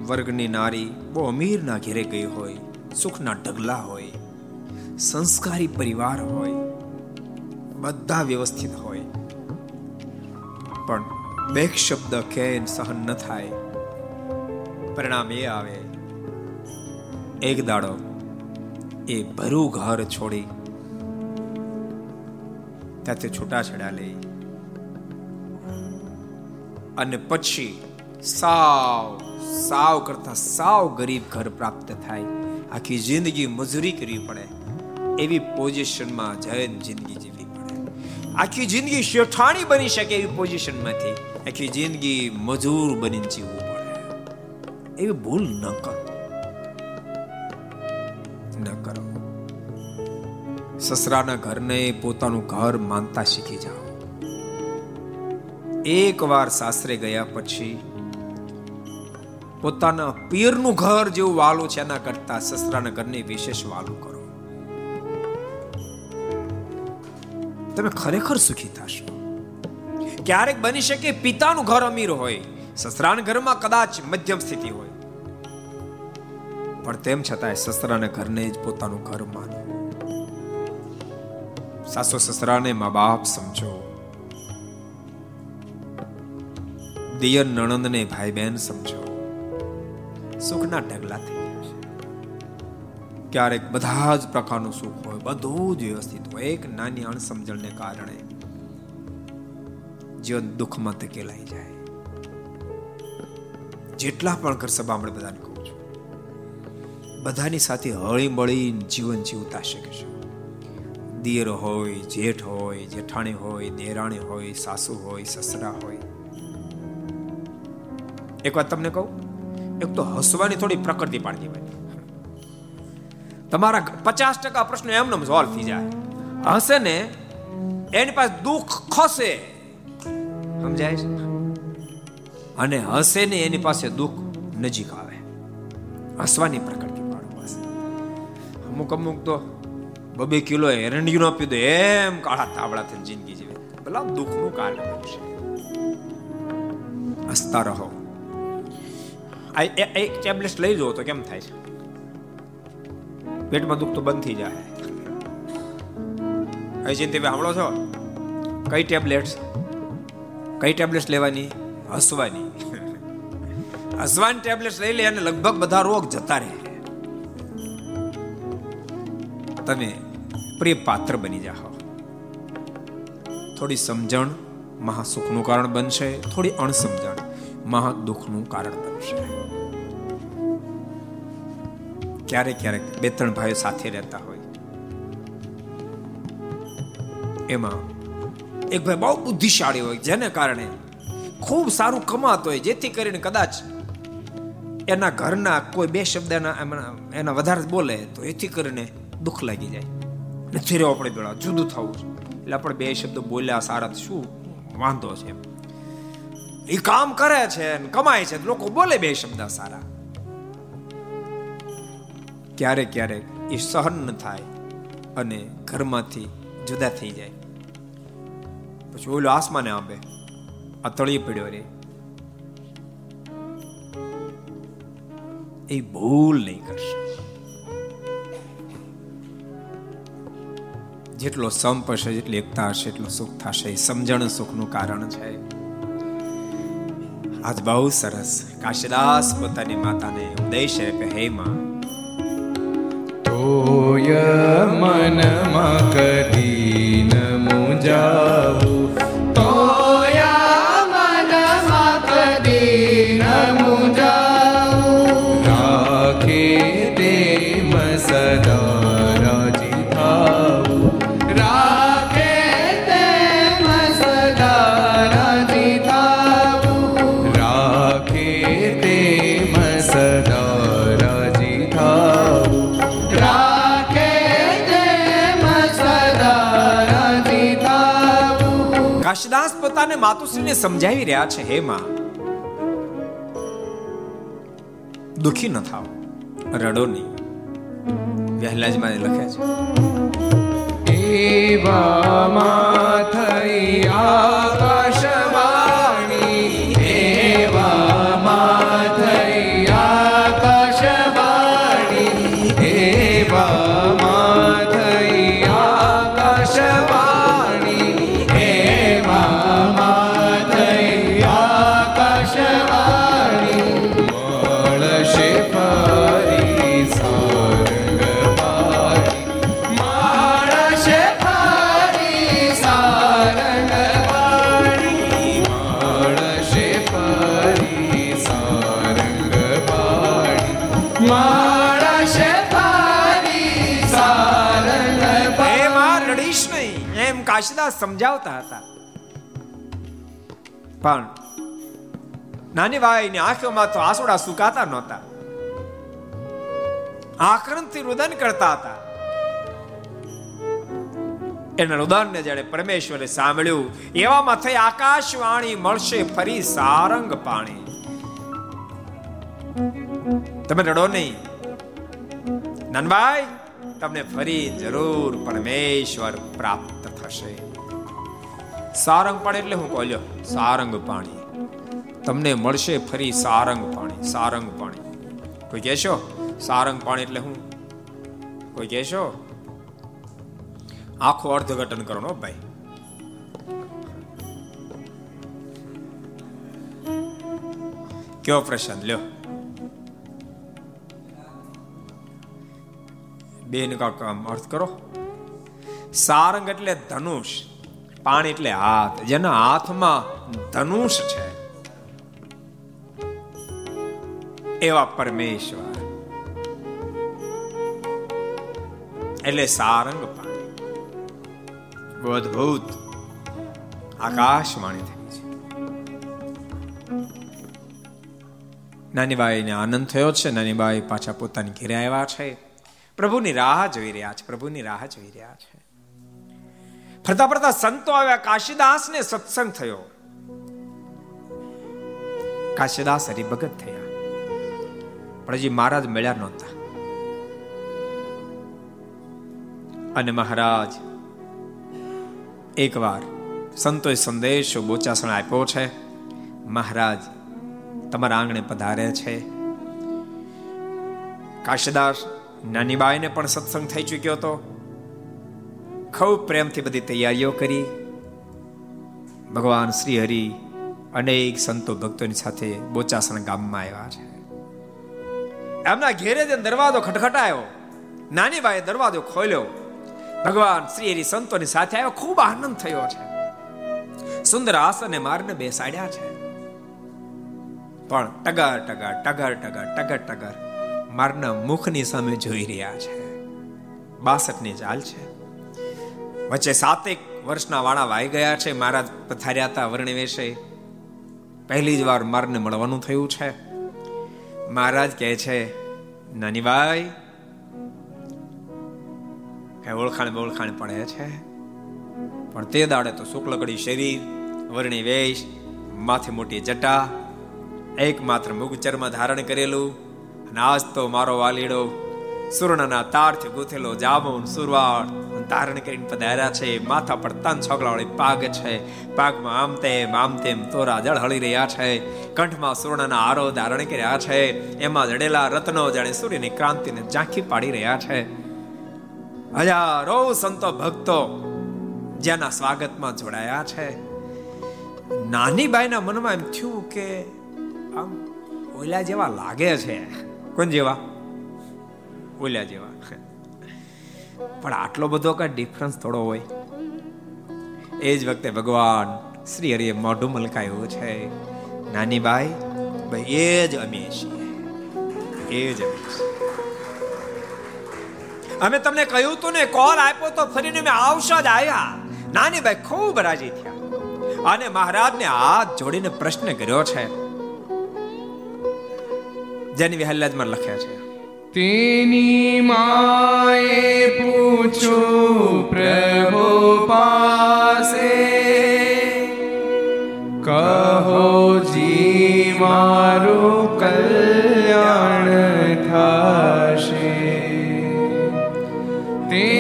વર્ગની નારી બહુ અમીરના ઘેરે ગઈ હોય, સુખના ઢગલા હોય, સંસ્કારી પરિવાર હોય, બધા વ્યવસ્થિત હોય. પણ બે શબ્દ કે સહન ન થાય. પરિણામ એ આવે, એક દાડો એ ભરું ઘર છોડી, ત્યાંથી છૂટાછેડા લઈ. અને પછી સાવ સાવ કરતા સાવ ગરીબ ઘર પ્રાપ્ત થાય આખી જિંદગી મજૂરી કરવી પડે એવી પોઝિશનમાં જૈન જિંદગી જીવવી પડે આખી જિંદગી શેઠાણી બની શકે એવી પોઝિશનમાંથી આખી જિંદગી મજૂર બનીને જીવવું પડે એવી ભૂલ ન કરો ન કરો સસરાના ઘરને પોતાનું ઘર માનતા શીખી જાઓ એકવાર સાસરે ગયા પછી પોતાના પિયરનું ઘર જેવું વાલું છે, એના કરતા સસરાના ઘરને વિશેષ વાલું કરો. તમે ખરેખર સુખી થશો. ક્યારેક બની શકે પિતાનું ઘર અમીર હોય, સસરાના ઘરમાં કદાચ મધ્યમ સ્થિતિ હોય. પણ તેમ છતાંય સસરાના ઘરને જ પોતાનું ઘર માનો. સાસુ સસરાને મા બાપ સમજો. દિયર નણંદને ભાઈ બહેન સમજો. સુખના ઢગલા થઈ જશે ક્યારેક બધા જ પ્રકારનું સુખ હોય, બધું જ વ્યવસ્થિત હોય. એક નાની અણસમજણને કારણે જીવન દુઃખમાં ધકેલાઈ જાય. જેટલા પણ ઘર સભા આપણે બધાને કહું છું, બધાની સાથે હળી મળી જીવન જીવતા શકે છે. દિયર હોય, જેઠ હોય, જેઠાણી હોય, દેરાણી હોય, સાસુ હોય, સસરા હોય. એક વાત તમને કહું? એક તો હસવાની થોડી પ્રકૃતિ પાડતી હોય. તમારા પચાસ ટકા પ્રશ્નો એમને સોલ્વ થઈ જાય. હશે ને, એની પાસે દુઃખ ખસે. સમજાય છે? અને હસે ને એની પાસે દુઃખ નજીક આવે. હસવાની પ્રકૃતિ પાડો પાસે અમુક અમુક તો બબે કિલો એરંડિયું નો પીધું, એમ કાળા તાવડા થઈ જિંદગી જીવે. ભલા દુઃખનું કારણ બનશે. હસતા રહો. આ એક ટેબ્લેટ લઈ જવો તો કેમ થાય છે? પેટમાં દુઃખ તો બંધ થઈ જાય. અહીં તમે સાંભળો છો? કઈ ટેબ્લેટ્સ? કઈ ટેબ્લેટ્સ લેવાની? હસવાની. હસવાની ટેબ્લેટ્સ લઈ લે અને લગભગ બધા રોગ જતા રહે. તમે પ્રિય પાત્ર બની જાઓ. થોડી સમજણ મહાસુખનું કારણ બનશે, થોડી અણસમજણ. મહા દુઃખનું કારણ બનશે. ક્યારેક ક્યારેક બે ત્રણ ભાઈઓ સાથે રહેતા હોય. એમાં એક ભાઈ બહુ બુદ્ધિશાળી હોય, જેને કારણે ખૂબ સારું કમાતો હોય, જેથી કરીને કદાચ એના ઘરના કોઈ બે શબ્દ એના વધારે બોલે, તો એથી કરીને દુઃખ લાગી જાય. ને ફેરવો આપણે પેલા જુદું થવું એટલે આપણે બે શબ્દ બોલ્યા સારા, શું? વાંધો છે એ કામ કરે છે કમાય છે લોકો બોલે બે શબ્દ સારા. ક્યારેક ક્યારેક એ સહન ન થાય અને ઘરમાંથી જુદા થઈ જાય. પછી ઓલો આસમાને આંબે, આ તળિયે પડ્યો રે. એ ભૂલ નહીં કરશે. જેટલો સંપ હશે, જેટલી એકતા હશે, એટલું સુખ થશે. સમજણ સુખનું કારણ છે. આજ બહુ સરસ. કાશીદાસ પોતાની માતાને ઉપદેશ આપે હે માં. તોય મનમાં કદી માતુશ્રીને સમજાવી રહ્યા છે, હે માં. દુખી ન થાવ. રડો નહીં. મારે લખે છે. એવામાં થઈ આકાશવાણી સમજાવતા હતા. પણ નાની ભાઈની આંખોમાં તો આંસુડા સુકાતા નહોતા. આક્રંદથી રુદન કરતા હતા. એના રુદનને જ્યારે પરમેશ્વરે સાંભળ્યું, એવામાં થઈ આકાશવાણી મળશે ફરી સારંગ પાણી. તમે રડો નહીં. નાનભાઈ તમને ફરી જરૂર પરમેશ્વર પ્રાપ્ત થશે. સારંગ પાણી એટલે હું કહ્યો સારંગ પાણી. તમને મળશે ફરી સારંગ પાણી સારંગ પાણી. કોઈ કહેશો? સારંગ પાણી એટલે હું? કોઈ કહેશો? આખું અર્થઘટન કરો નો ભાઈ. કયો પ્રશાંત, લ્યો. બેન કા કામ અર્થ કરો. સારંગ એટલે ધનુષ. પાણી એટલે હાથ. જેના હાથમાં ધનુષ છે. એવા પરમેશ્વર. એટલે સારંગ પાણી. અદભુત. આકાશવાણી થઈ છે. નાનીબાઈને આનંદ થયો છે. નાનીબાઈ પાછા પોતાની ઘેરે આવ્યા છે. પ્રભુની રાહ જોઈ રહ્યા છે. પ્રભુની રાહ જોઈ રહ્યા છે. ફરતા ફરતા સંતો આવ્યા. કાશીદાસ ને સત્સંગ થયો. કાશીદાસ હરિભગત થયા. પણ હજી મહારાજ મળ્યા નહોતા. અને મહારાજ, એકવાર સંતોએ સંદેશો બોચાસણ આપ્યો છે. મહારાજ, તમારા આંગણે પધારે છે. કાશીદાસ નાનીબાઈને પણ સત્સંગ થઈ ચૂક્યો હતો. ખૂબ પ્રેમથી બધી તૈયારીઓ કરી. ભગવાન શ્રી હરિ અનેક સંતો ભક્તોની સાથે બોચાસણ ગામમાં આવ્યા છે. એમના ઘેરે જે દરવાજો ખટખટાયો. નાની ભાઈએ દરવાજો ખોલ્યો. ભગવાન શ્રી હરિ સંતોની સાથે આવ્યો. ખૂબ આનંદ થયો છે. સુંદર આસને મારને બેસાડ્યા છે. પણ ટગર ટગર ટગર ટગર ટગર ટગર મારના મુખની સામે જોઈ રહ્યા છે. બાસઠની ચાલ છે. વચ્ચે સાતેક વર્ષના વાળા વાઈ ગયા છે. મહારાજ પથાર્યા હતા વર્ણિ વેશે પહેલી જ વાર મારને મળવાનું થયું છે. મહારાજ કહે છે નાની ભાઈ કઈ ઓળખાણ ઓળખાણ પડે છે. પણ તે દાડે તો શુક્લકડી શરીર વર્ણી વેશ, માથે મોટી જટા, એકમાત્ર મુગચર્મ ધારણ કરેલું. અને આજ તો મારો વાલીડો સુર્ણના તારથી ગૂંથેલો જામુન સુરવાળ ધારણ કરીને પધાર્યા છે, માથા પર તન છોકલાવાળી પાગ છે. પાગમાં આમ તેમ આમ તેમ તોરા જળ હળી રહ્યા છે. કંઠમાં સુવર્ણના આરો ધારણ કર્યા છે. એમાં જડેલા રત્નો જાણે સૂર્યની ક્રાંતિને ઝાંખી પાડી રહ્યા છે. હજારો સંતો ભક્તો જેના સ્વાગતમાં જોડાયા છે. નાની બાઈના મનમાં એમ થયું કે આમ ઓલા જેવા લાગે છે. કોણ જેવા? ઓલા જેવા. પણ આટલો બધો કઈ ડિફરન્સ થોડો હોય. એ જ વખતે ભગવાન શ્રી હરિએ મોઢું મલકાયું છે. નાની બાઈ, ભાઈ, એ જ અમે છીએ. એ જ અમે અમે તમને કહ્યું તું ને કોલ આપ્યો તો ફરીને મેં આવશો જ આવ્યા નાની બાઈ ખૂબ રાજી થયા. અને મહારાજને હાથ જોડીને પ્રશ્ન કર્યો છે. જેની વિહલ્લાજમાં લખ્યા છે તેની માએ પૂછું પ્રભુ પાસે કહો જી મારું કલ્યાણ થશે. તેની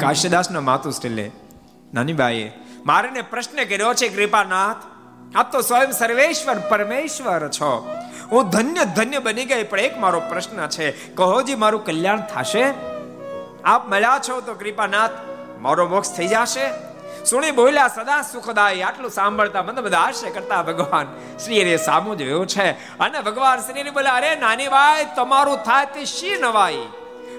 કાશીદાસના માતુ સ્ટીલે નાની બાઈએ, મારેને પ્રશ્ન કર્યો છે, કૃપાનાથ, આપ તો સ્વયં સર્વેશ્વર, પરમેશ્વર છો. હું ધન્ય ધન્ય બની ગઈ, પણ એક મારો પ્રશ્ન છે. કહોજી મારું કલ્યાણ થશે? આપ મળ્યા છો તો કૃપાનાથ, મારો મોક્ષ થઈ જશે? સુણી બોલ્યા, સદા સુખદાય, આટલું સાંભળતા મને બધા આશય કરતા ભગવાન શ્રી રે સામું જોયું છે. અને ભગવાન શ્રી બોલ્યા, અરે નાની ભાઈ તમારું થાય તે શી નવાઈ?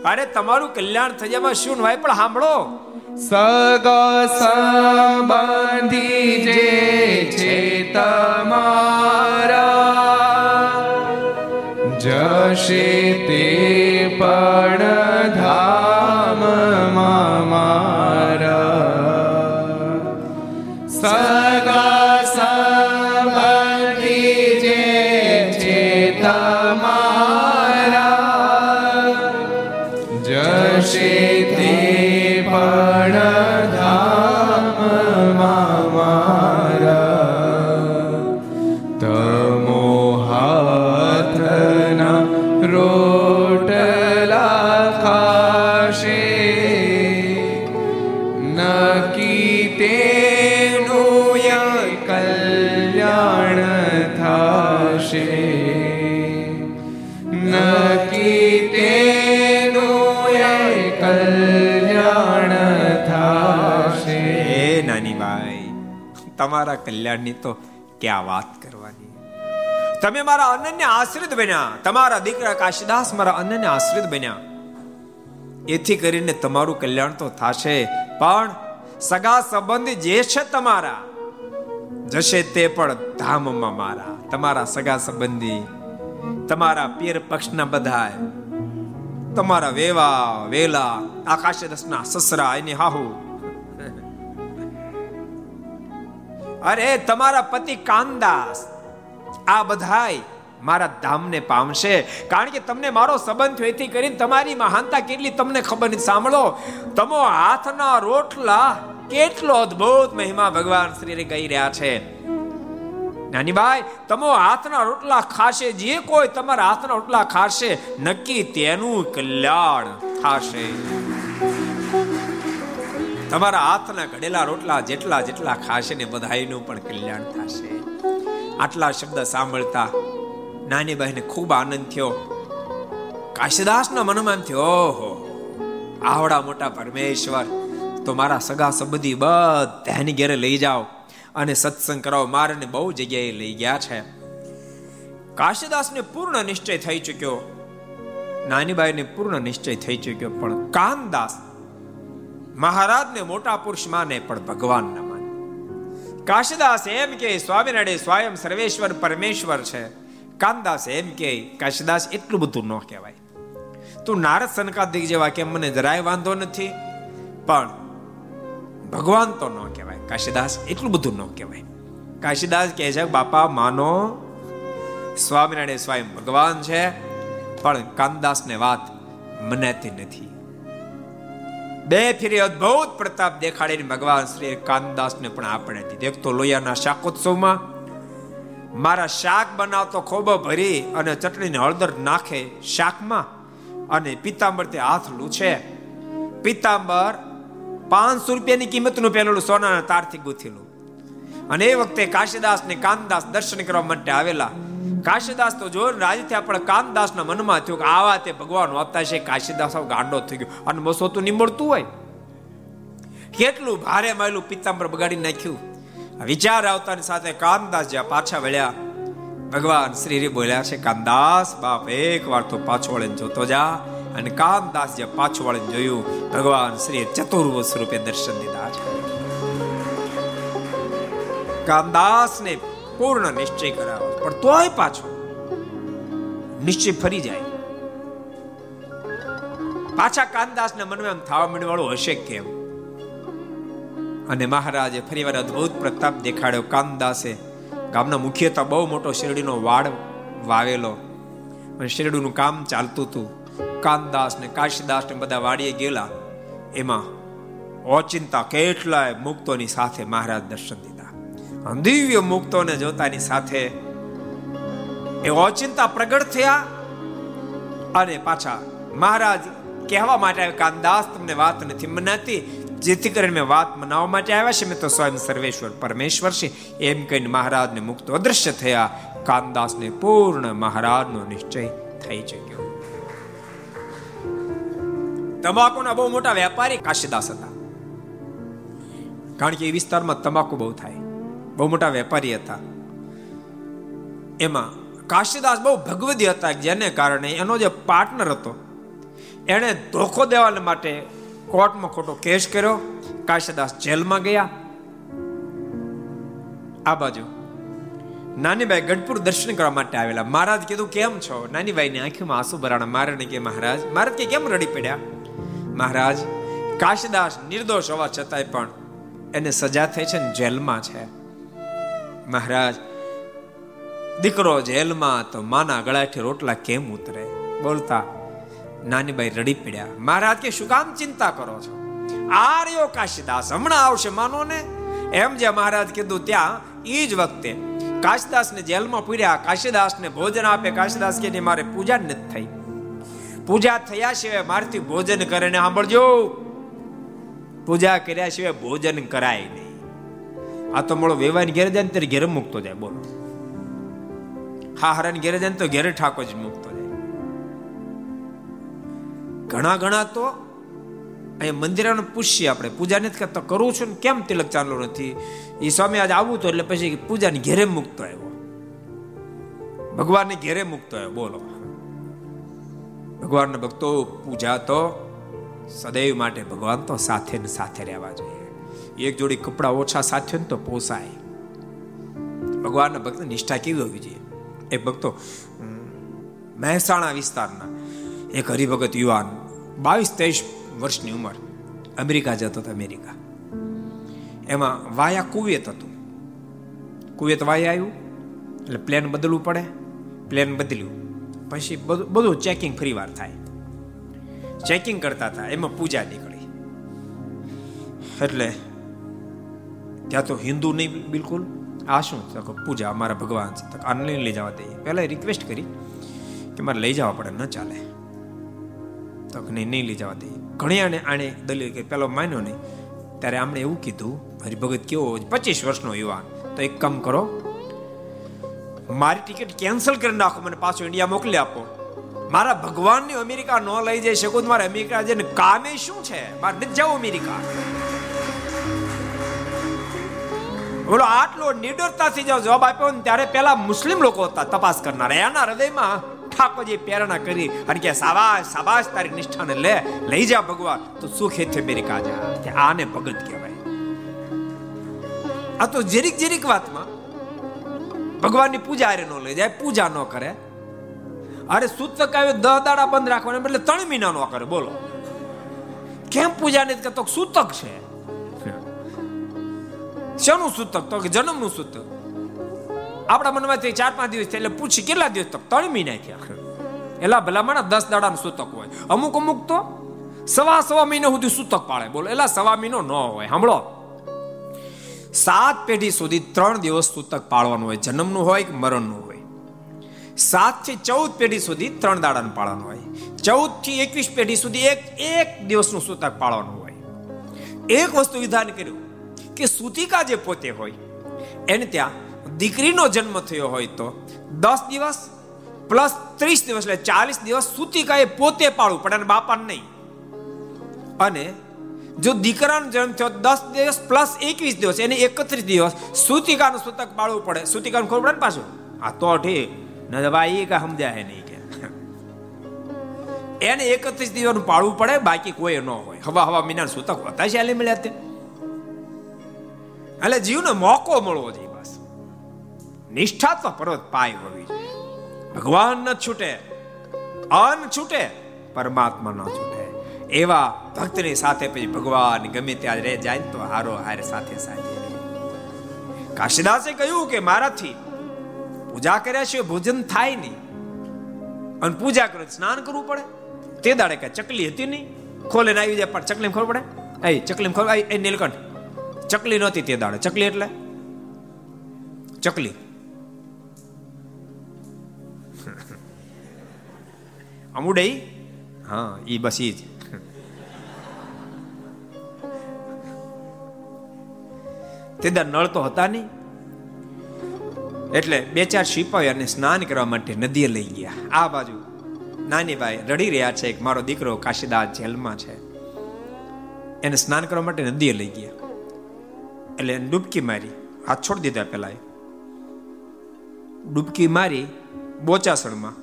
અરે, તમારું કલ્યાણ થઈ જાય. શું હોય પણ સાંભળો. સગા સંબંધી જે છે તમારા, જશે તે પણ ધામ મારા. સગા તમારા કલ્યાણની તો ક્યાં વાત કરવાની? તમે મારા અનન્ય આશ્રિત બન્યા. તમારા દીકરા કાશીદાસ મારા અનન્ય આશ્રિત બન્યા. એથી કરીને તમારું કલ્યાણ તો થશે, પણ સગા સંબંધી જે છે તમારા, જશે તે પણ ધામમાં મારા. તમારા સગા સંબંધી, તમારા પીર પક્ષના બધા તમારા વેવા, વેલા આકાશદસના સસરા, એની હાહુ અરે, તમારા પતિ કાનદાસ આ બધાય મારા ધામને પામશે. કારણ કે તમને મારો સંબંધ એથી કરીને તમારી મહાનતા કેટલી તમને ખબર નથી. સાંભળો, તમો હાથના રોટલા કેટલો અદ્ભુત મહિમા ભગવાન શ્રી કહી રહ્યા છે. નાની ભાઈ તમો હાથના રોટલા ખાશે. જે કોઈ તમારા હાથના રોટલા ખાશે, નક્કી તેનું કલ્યાણ થશે. તમારા હાથના ઘડેલા રોટલા જેટલા જેટલા ખાશે ને બધાયનું પણ કલ્યાણ થશે. આટલા શબ્દ સાંભળતા નાની બહેને ખૂબ આનંદ થયો. કાશીદાસના મનમાં થયો, ઓહો, આવડા મોટા પરમેશ્વર, તો મારા સગા સંબંધી બધાની ઘેરે લઈ જાઓ અને સત્સંગ કરાવો. મારે બહુ જગ્યાએ લઈ ગયા છે. કાશીદાસને પૂર્ણ નિશ્ચય થઈ ચુક્યો. નાનીબાઈને પૂર્ણ નિશ્ચય થઈ ચુક્યો, પણ કાનદાસ મહારાજને મોટા પુરુષ માને, પણ ભગવાન ન માને. કાશદાસ એમ કે, સ્વામિનારાયણ સ્વયં સર્વેશ્વર, પરમેશ્વર છે. કાનદાસ એમ કે, કાશીદાસ, એટલું બધું ન કહેવાય. તું નારદ સનકાદિક જેવા કેમ મને જરાય વાંધો નથી? પણ ભગવાન તો ન કહેવાય. કાશીદાસ, એટલું બધું ન કહેવાય. કાશીદાસ કહે છે, બાપા, માનો, સ્વામિનારાયણ સ્વયં ભગવાન છે, પણ કાનદાસને વાત મનાતી નથી. બે ફેરી અદ્ભુત પ્રતાપ દેખાડીને ભગવાન શ્રી કાનદાસને પણ આપણે દીધી. એક તો લોયાના શાકોત્સવમાં મારા શાક બનાવતો ખોબો ભરી અને ચટણીને હળદર નાખે શાકમાં અને પિતાંબર તે હાથ લૂછે. પિતાંબર પાંચસો રૂપિયાની કિંમતનું પેલું સોનાના તારથી ગૂંથેલું. અને એ વખતે કાશીદાસ ને કાનદાસ દર્શન કરવા માટે આવેલા કાશીદાસ તો જો રાજી થયા પણ કાનદાસના મનમાં થયું કે આવા તે ભગવાન હોતા છે, કાશીદાસ ગાંડો થઈ ગયો. અને મસો તો નીમળતું હોય. કેટલું ભારે માયલું પિત્તાંબર બગાડી નાખ્યું. વિચાર આવતાની સાથે કામદાસ જ્યાં પાછા વળ્યા, ભગવાન શ્રી બોલ્યા છે, કામદાસ, બાપ એક વાર તો પાછો વળીને જોતો જા. અને કાનદાસ જે પાછું વળીને જોયું, ભગવાન શ્રી ચતુર્વ સ્વરૂપે દર્શન દીધા છે. કાનદાસને પૂર્ણ નિશ્ચય કરાવો પણ તોય પાછો નિશ્ચય ફરી જાય. પાછા કાનદાસના મનમાં એમ થવા મળવાળું હશે કેમ? અને મહારાજે ફરીવાર અદ્ભુત પ્રતાપ દેખાડ્યો. કાનદાસે ગામના મુખ્યતા બહુ મોટો શેરડીનો વાડ વાવેલો. અને શેરડીનું કામ ચાલતું હતું. કાનદાસ ને કાશીદાસ ને બધા વાડીએ ગયેલા. એમાં ઓચિંતા કેટલાય મુક્તોની સાથે મહારાજ દર્શન દીધા. દિવ્ય મુક્તોને જોતાની સાથે એ ઓચિંતા પ્રગટ થયા. અને પાછા મહારાજ કહેવા માટે આવ્યા કાનદાસ તમને વાત નથી મનાતી. જેથી કરીને મેં વાત મનાવવા માટે આવ્યા છે. મેં તો સ્વયં સર્વેશ્વર પરમેશ્વર છે. એમ કહીને મહારાજને મુક્ત અદૃશ્ય થયા. કાનદાસને પૂર્ણ મહારાજનો નિશ્ચય થઈ ચક્યો. તમાકુના બહુ મોટા વેપારી કાશીદાસ હતા. કારણ કે એ વિસ્તારમાં તમાકુ બહુ થાય. બહુ મોટા વેપારી હતા. એમાં કાશીદાસ બહુ ભગવદી હતા જેને કારણે એનો જે પાર્ટનર હતો, એણે ધોખો દેવા માટે કોર્ટમાં ખોટો કેસ કર્યો. કાશીદાસ જેલમાં ગયા. આ બાજુ. નાનીભાઈ ગઢપુર દર્શન કરવા માટે આવેલા. મહારાજ કીધું, કેમ છો? નાનીભાઈની આંખમાં આંસુ ભરાણા મારે કે, મહારાજ મહારાજ કે કેમ રડી પડ્યા? મહારાજ, કાશીદાસ નિર્દોષ હોવા છતાંય પણ એને સજા થઈ છે ને જેલમાં છે. મહારાજ દીકરો જેલમાં તો માના ગળાથી રોટલા કેમ ઉતરે? બોલતા, નાનીબાઈ રડી પડ્યા. મહારાજ કે, શું કામ ચિંતા કરો છો? આર્યો કાશીદાસ હમણાં આવશે, માનો ને? એમ જે મહારાજ કીધું, ત્યાં એ જ વખતે કાશીદાસને જેલમાં પૂર્યા. કાશીદાસને ભોજન આપે. કાશીદાસ કે મારે પૂજા જ નથી થઈ. પૂજા થયા સિવાય મારથી ભોજન કરે ને, સાંભળજો. પૂજા કર્યા સિવાય ભોજન કરાય નહીં. આ તો મળો વેવાની ઘેર જાય ને ત્યારે ઘેર મૂકતો જાય. બોલો. હા, હરાની ઘેરે જાય તો ઘેરે ઠાકોર જ મૂકતો જાય ઘણા ઘણા તો અહીંયા મંદિરોને પૂછીએ આપણે. પૂજા નથી કરતા. કરું છું ને કેમ તિલક ચાલુ નથી? એ સ્વામી આજે આવું તો એટલે પછી પૂજાની ઘેરે મૂકતો આવ્યો. ભગવાનને ઘેરે મૂકતો આવ્યો. બોલો. ભગવાનના ભક્તો પૂજા તો સદૈવ માટે ભગવાન તો સાથે ને સાથે રહેવા જોઈએ. એક જોડી કપડાં ઓછા સાથે ને તો પોસાય. ભગવાનના ભક્ત નિષ્ઠા કેવી હોવી જોઈએ? એ ભક્તો, મહેસાણા વિસ્તારના એક હરિભગત યુવાન, બાવીસ તેવીસ વર્ષની ઉંમર, અમેરિકા જતો હતો, અમેરિકા. એમાં વાયા કુવેત હતું. કુવેત વાયા આવ્યું, એટલે પ્લેન બદલવું પડે, પ્લેન બદલ્યું. પછી બધું ચેકિંગ ફરી વાર થાય. ચેકિંગ કરતા હતા, એમાં પૂજા નીકળી. એટલે, ત્યાં તો હિન્દુ નહીં બિલકુલ. આ શું તો પૂજા, અમારા ભગવાન છે. તો આને લઈ જવા દઈએ. પહેલાં રિક્વેસ્ટ કરી કે મારે લઈ જવા પડે, ન ચાલે. તો નહીં નહીં લઈ જવા દઈએ. ઘણી આને આણે દલીલ કે પેલો માન્યો નહીં. ત્યારે આમણે એવું કીધું, હરિભગત કેવો પચીસ વર્ષનો યુવાન. તો એક કામ કરો, મારી ટિકિટ કેન્સલ કરી નાખો, મને પાછો ઇન્ડિયા મોકલી આપો. મારા ભગવાનને અમેરિકા ન લઈ જઈ શકું મારે અમેરિકા જઈને કામે શું છે? મારે નથી જવું અમેરિકા બોલો, આટલો નિડરતાથી જો જવાબ આપ્યો ને ત્યારે પેલા મુસ્લિમ લોકો હતા, તપાસ કરનાર. એના હૃદયમાં ઠાકોરજી પ્રેરણા કરી અને કે, સાબાશ સાબાશ, તારી નિષ્ઠાને લે, લઈ જા ભગવાન, તો સુખે છે મેરી કાજા. કે આને ભગત કહેવાય. આ તો જરીક જરીક વાતમાં ભગવાનની પૂજા આરે ન લઈ જાય, પૂજા ન કરે. અરે સૂતક આવે દહ દાડા બંધ રાખવાના, એટલે ત્રણ મહિના નો કરે, બોલો. કેમ પૂજા નથી કરતો? સૂતક છે. શેનું સૂતક? તો કે જન્મનું સૂતક. આપણા મનમાં ચાર પાંચ દિવસ એટલે પૂછી કેટલા દિવસ તક ત્રણ મહિના થયા. એલા ભલા માણસ દસ દાડાનું સૂતક હોય. અમુક અમુક તો સવા સવા મહિના સુધી સૂતક પાળે. બોલો, એલા સવા મહિનો ન હોય. સાંભળો. સાત પેઢી સુધી ત્રણ દિવસ સૂતક પાળવાનું હોય. જન્મનું હોય કે મરણનું હોય. સાતથી ચૌદ પેઢી સુધી ત્રણ દાડાનું પાળવાનું હોય. ચૌદથી એકવીસ પેઢી સુધી એક એક દિવસનું સૂતક પાળવાનું હોય. એક વસ્તુ વિધાન કર્યું. કે સુતિકા જે પોતે હોય? એને ત્યાં દીકરીનો જન્મ થયો હોય તો દસ દિવસ પ્લસ ત્રીસ દિવસ એટલે ચાલીસ દિવસ સૂતિકાએ પોતે પાળવું પડે અને બાપાને નહીં. અને જો દીકરાનો જન્મ થયો દસ દિવસ પ્લસ એકવીસ દિવસ એને એકત્રીસ દિવસ સુતિકાનું સૂતક પાળવું પડે. સુતિકાનું ખબર પડે ને પાછું? આ તો ઠીક. ન ભાઈ કે સમજાય નહીં કે. એને એકત્રીસ દિવસનું પાળવું પડે, બાકી કોઈ ન હોય. હવા હવા મહિના સૂતક હોતા છે આલે મળ્યા તે. એટલે જીવને મોકો મળવો જોઈએ બસ. નિષ્ઠા તો પર્વત પાય હોવી જોઈએ. ભગવાન ન છૂટે, અન છૂટે, પરમાત્મા ન છૂટે. એવા ભક્તની સાથે પછી ભગવાન ગમે ત્યાં રહે, જાય તો હારો હારે સાથે સાથે કાશીદાસે કહ્યું કે મારાથી પૂજા કર્યા છે ભોજન થાય નહીં. અને પૂજા કરો, સ્નાન કરવું પડે. તે દાડે કે ચકલી હતી નહીં. ખોલે આવી જાય, પણ ચકલી ખબર પડે? એ ચકલી ખબર એ નીલકંઠ. ચકલી નહોતી તે દાડે. ચકલી એટલે? ચકલી. અમુડે હા, ઈ બસ ઈ જ. તે નળ તો હતા નહીં. એટલે બે ચાર સિપાહી અને સ્નાન કરવા માટે નદીએ લઈ ગયા. આ બાજુ નાની ભાઈ રડી રહ્યા છે. મારો દીકરો કાશીદાસ જેલમાં છે. એને સ્નાન કરવા માટે નદીએ લઈ ગયા. એટલે ડૂબકી મારી હાથ છોડી દીધા પેલા ડૂબકી મારી બોચાસણમાં.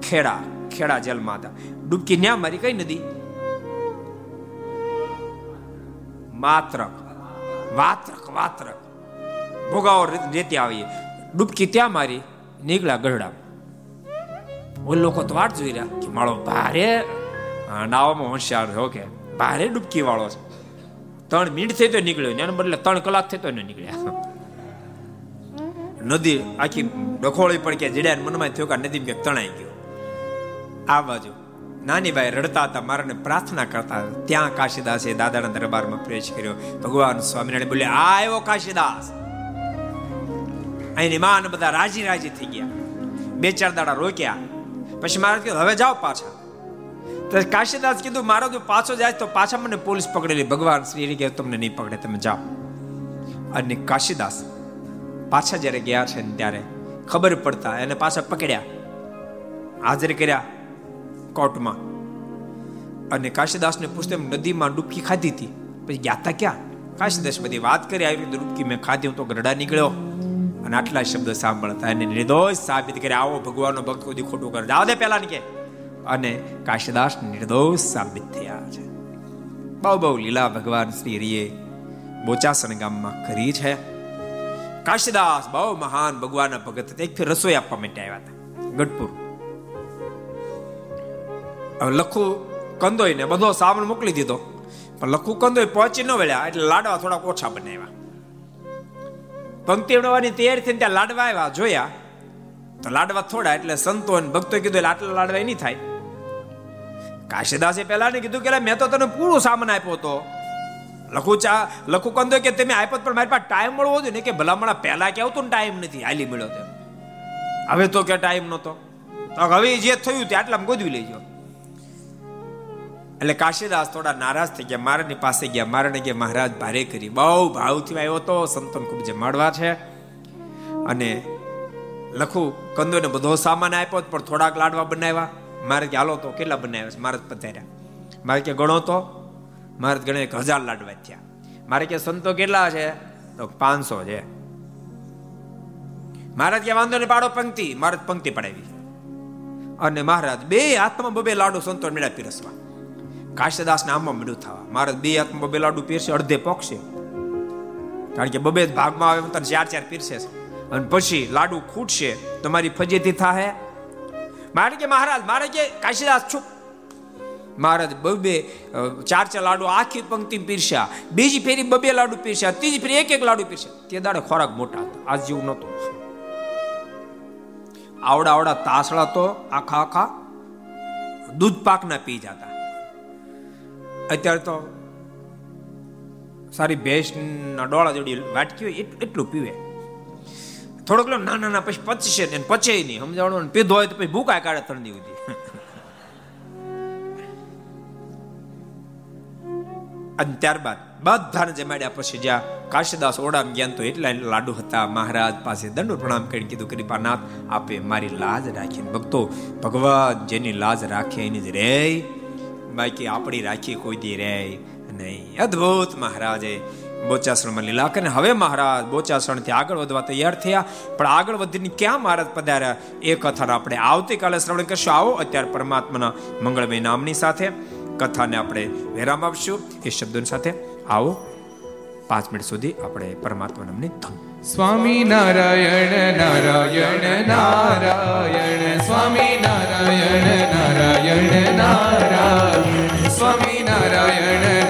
ખેડા ખેડા જેલમાં હતા. ડૂબકી ન્યા મારી કઈ નદી? માત્રક વાત્રક વાત્રક. ભોગાવો રેતી આવી ડૂબકી ત્યાં મારી, નીકળ્યા ગઢડા. ઓ લોકો તો વાટ જોઈ રહ્યા કે માળો ભારે નાવામાં હોશિયાર છો કે. ભારે ડૂબકી વાળો છે. ત્રણ મિનિટ થઈ તો નીકળ્યો એના બદલે ત્રણ કલાક થઈ તો નીકળ્યા. નદી આખી ડખોળી પડી કે જડ્યા મનમાં થયો કે નદી કે તણાઈ ગયો. આ બાજુ નાની ભાઈ રડતા હતા મારાને પ્રાર્થના કરતા ત્યાં કાશીદાસે દાદાના દરબારમાં પ્રવેશ કર્યો. ભગવાન સ્વામિનારાયણ બોલે આ આવ્યો કાશીદાસ. અહીંની માન બધા રાજી રાજી થઈ ગયા. બે ચાર દાડા રોક્યા. પછી મારા કીધું હવે જાઓ પાછા. તો કાશીદાસ કીધું, મારો જો પાછો જાય તો પાછા મને પોલીસ પકડેલી ભગવાન શ્રી કે તમને નહીં પકડે, તમે જાઓ. અને કાશીદાસ પાછા જ્યારે ગયા છે ને ત્યારે ખબર પડતા એને પાછા પકડ્યા, હાજર કર્યા કોર્ટમાં. અને કાશીદાસને પૂછતે નદીમાં ડૂબકી ખાધી હતી? પછી ગયા હતા ક્યાં? કાશીદાસ બધી વાત કરી, આવી ડૂબકી મેં ખાધી, હું તો ગરડા નીકળ્યો. અને આટલા શબ્દ સાંભળતા એને નિર્દોષ સાબિત કર્યા, આવો ભગવાનનો ભક્ત કોઈ ખોટું કરે જાવ દે પેલા કે. અને કાશીદાસ નિર્દોષ સાબિત થયા છે. બહુ બહુ લીલા ભગવાન શ્રી હરિએ બોચાસણ ગામમાં કરી છે. કાશીદાસ બહુ મહાન ભગવાનના ભગત એક ફેર રસોઈ આપવા માટે આવ્યા હતા. ગઢપુર. હવે લખું કંદોઈ ને બધો સામાન મોકલી દીધો. પણ લખું કંદોઈ પહોંચી ન વળ્યા, એટલે લાડવા થોડાક ઓછા બનાવ્યા. પંક્તિ ઉડવાની તૈયારી થઈને ત્યાં લાડવા આવ્યા, જોયા. તો લાડવા થોડા, એટલે સંતો ભક્તો કીધું, એટલે આટલા લાડવા નહીં થાય. કાશીદાસે પહેલા ને કીધું કે મેં તો તને પૂરું સામાન આપ્યો હતો. લખું ચા, લખું કંદો કે તમે આપ્યો પણ મારી પાસે ટાઈમ મળવો જોઈએ ને કે ભલામણા પહેલા કે આવતો ને ટાઈમ નથી, હાલી મળ્યો તેમ. હવે તો કે ટાઈમ નહોતો. તો હવે જે થયું તે આટલા ગોદવી લેજો. એટલે કાશીદાસ થોડા નારાજ થઈ ગયા, મારાની પાસે ગયા, મારાને ગયા મહારાજ ભારે કરી. બહુ ભાવથી આવ્યો તો, સંતન ખૂબ જમાડવા છે. અને લખું, કંદોને બધો સામાન આપ્યો પણ થોડાક લાડવા બનાવ્યા. મારે કે, હાલો તો કેટલા બનાવ્યા છે? મારે પધાર્યા. મારે કે, ગણો તો. મારે ગણે એક હજાર લાડવા થયા. મારે કે, સંતો કેટલા છે? તો પાંચસો છે. મહારાજ કે, વાંધો ને પાડો પંક્તિ. મારે પંક્તિ પડાવી. અને મહારાજ બે હાથમાં બબે લાડુ સંતો મેળા પીરસવા. કાશ્યદાસને આમાં મળ્યું થવા. મહારાજ બે હાથમાં બબે લાડુ પીરશે અડધે પોક્ષે કારણ કે બબે ભાગમાં આવે તને ચાર ચાર પીરસે અને પછી લાડુ ખૂટશે તમારી ફજેતી થાહે. મારે કે મહારાજ, મારે કે કાશીદાસ છું. મહારાજ બબે ચાર ચાર લાડુ આખી પંક્તિ પીરસ્યા. બીજી ફેરી બબે લાડુ પીરસ્યા. ત્રીજી ફેરી એક એક લાડુ પીરસ્યા. તે દાડે ખોરાક મોટા હતા. આજ જેવું નહોતું. આવડા આવડા તાસળા તો આખા આખા દૂધ પાકના પી જતા. અત્યારે તો સારી ભેંસના ડોળા જોડી વાટકી હોય એટલું પીવે. થોડોક લો, ના ના પછી પચશે ને પચે નહીં. સમજાવવાનું? પીધો હોય તો પછી ભૂકાય કાઢે ત્રણ દિવસ અને ત્યારબાદ બધાને જમાડ્યા પછી જ્યાં કાશીદાસ ઓડામ ગયા તો એટલા લાડુ હતા, મહારાજ પાસે દંડ પ્રણામ કરીને કીધું, કૃપાનાથ, આપે મારી લાજ રાખીને. ભક્તો, ભગવાન જેની લાજ રાખે એની જ રે બાકી આપણી રાખી કોઈ દી રે નહીં. અદ્ભુત મહારાજે બોચાસણમાં લીલા કરીને હવે મહારાજ બોચાસણથી આગળ વધવા તૈયાર થયા. પણ આગળ વધીને ક્યાં મહારાજ પધાર્યા? એ કથાને આપણે આવતીકાલે શ્રવણ કરશું. આવો અત્યારે પરમાત્માના મંગળમય નામની સાથે કથાને આપણે વિરામ આપશું. એ શબ્દોની સાથે આવો. પાંચ મિનિટ સુધી આપણે પરમાત્મા નામની ધન. સ્વામી નારાયણ નારાયણ નારાયણ, સ્વામી નારાયણ નારાયણ નારાયણ, સ્વામી નારાયણ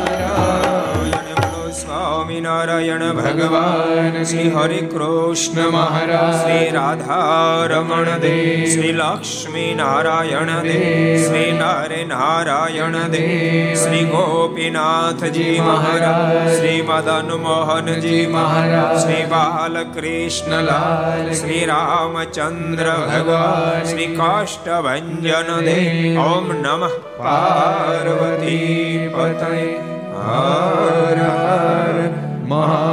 સ્વામિનારાયણ ભગવાન શ્રી હરિ કૃષ્ણ મહારાજ શ્રી રાધારમણ દેવ શ્રી લક્ષ્મી નારાયણ દેવ શ્રી નર નારાયણ દેવ શ્રી ગોપીનાથજી મહારાજ શ્રી મદન મોહનજી મહારાજ શ્રી બાલકૃષ્ણલાલ શ્રી રામચંદ્ર ભગવાન શ્રી કાષ્ટભન દેવ ઓમ નમઃ પાર્વતી પતય હર Maha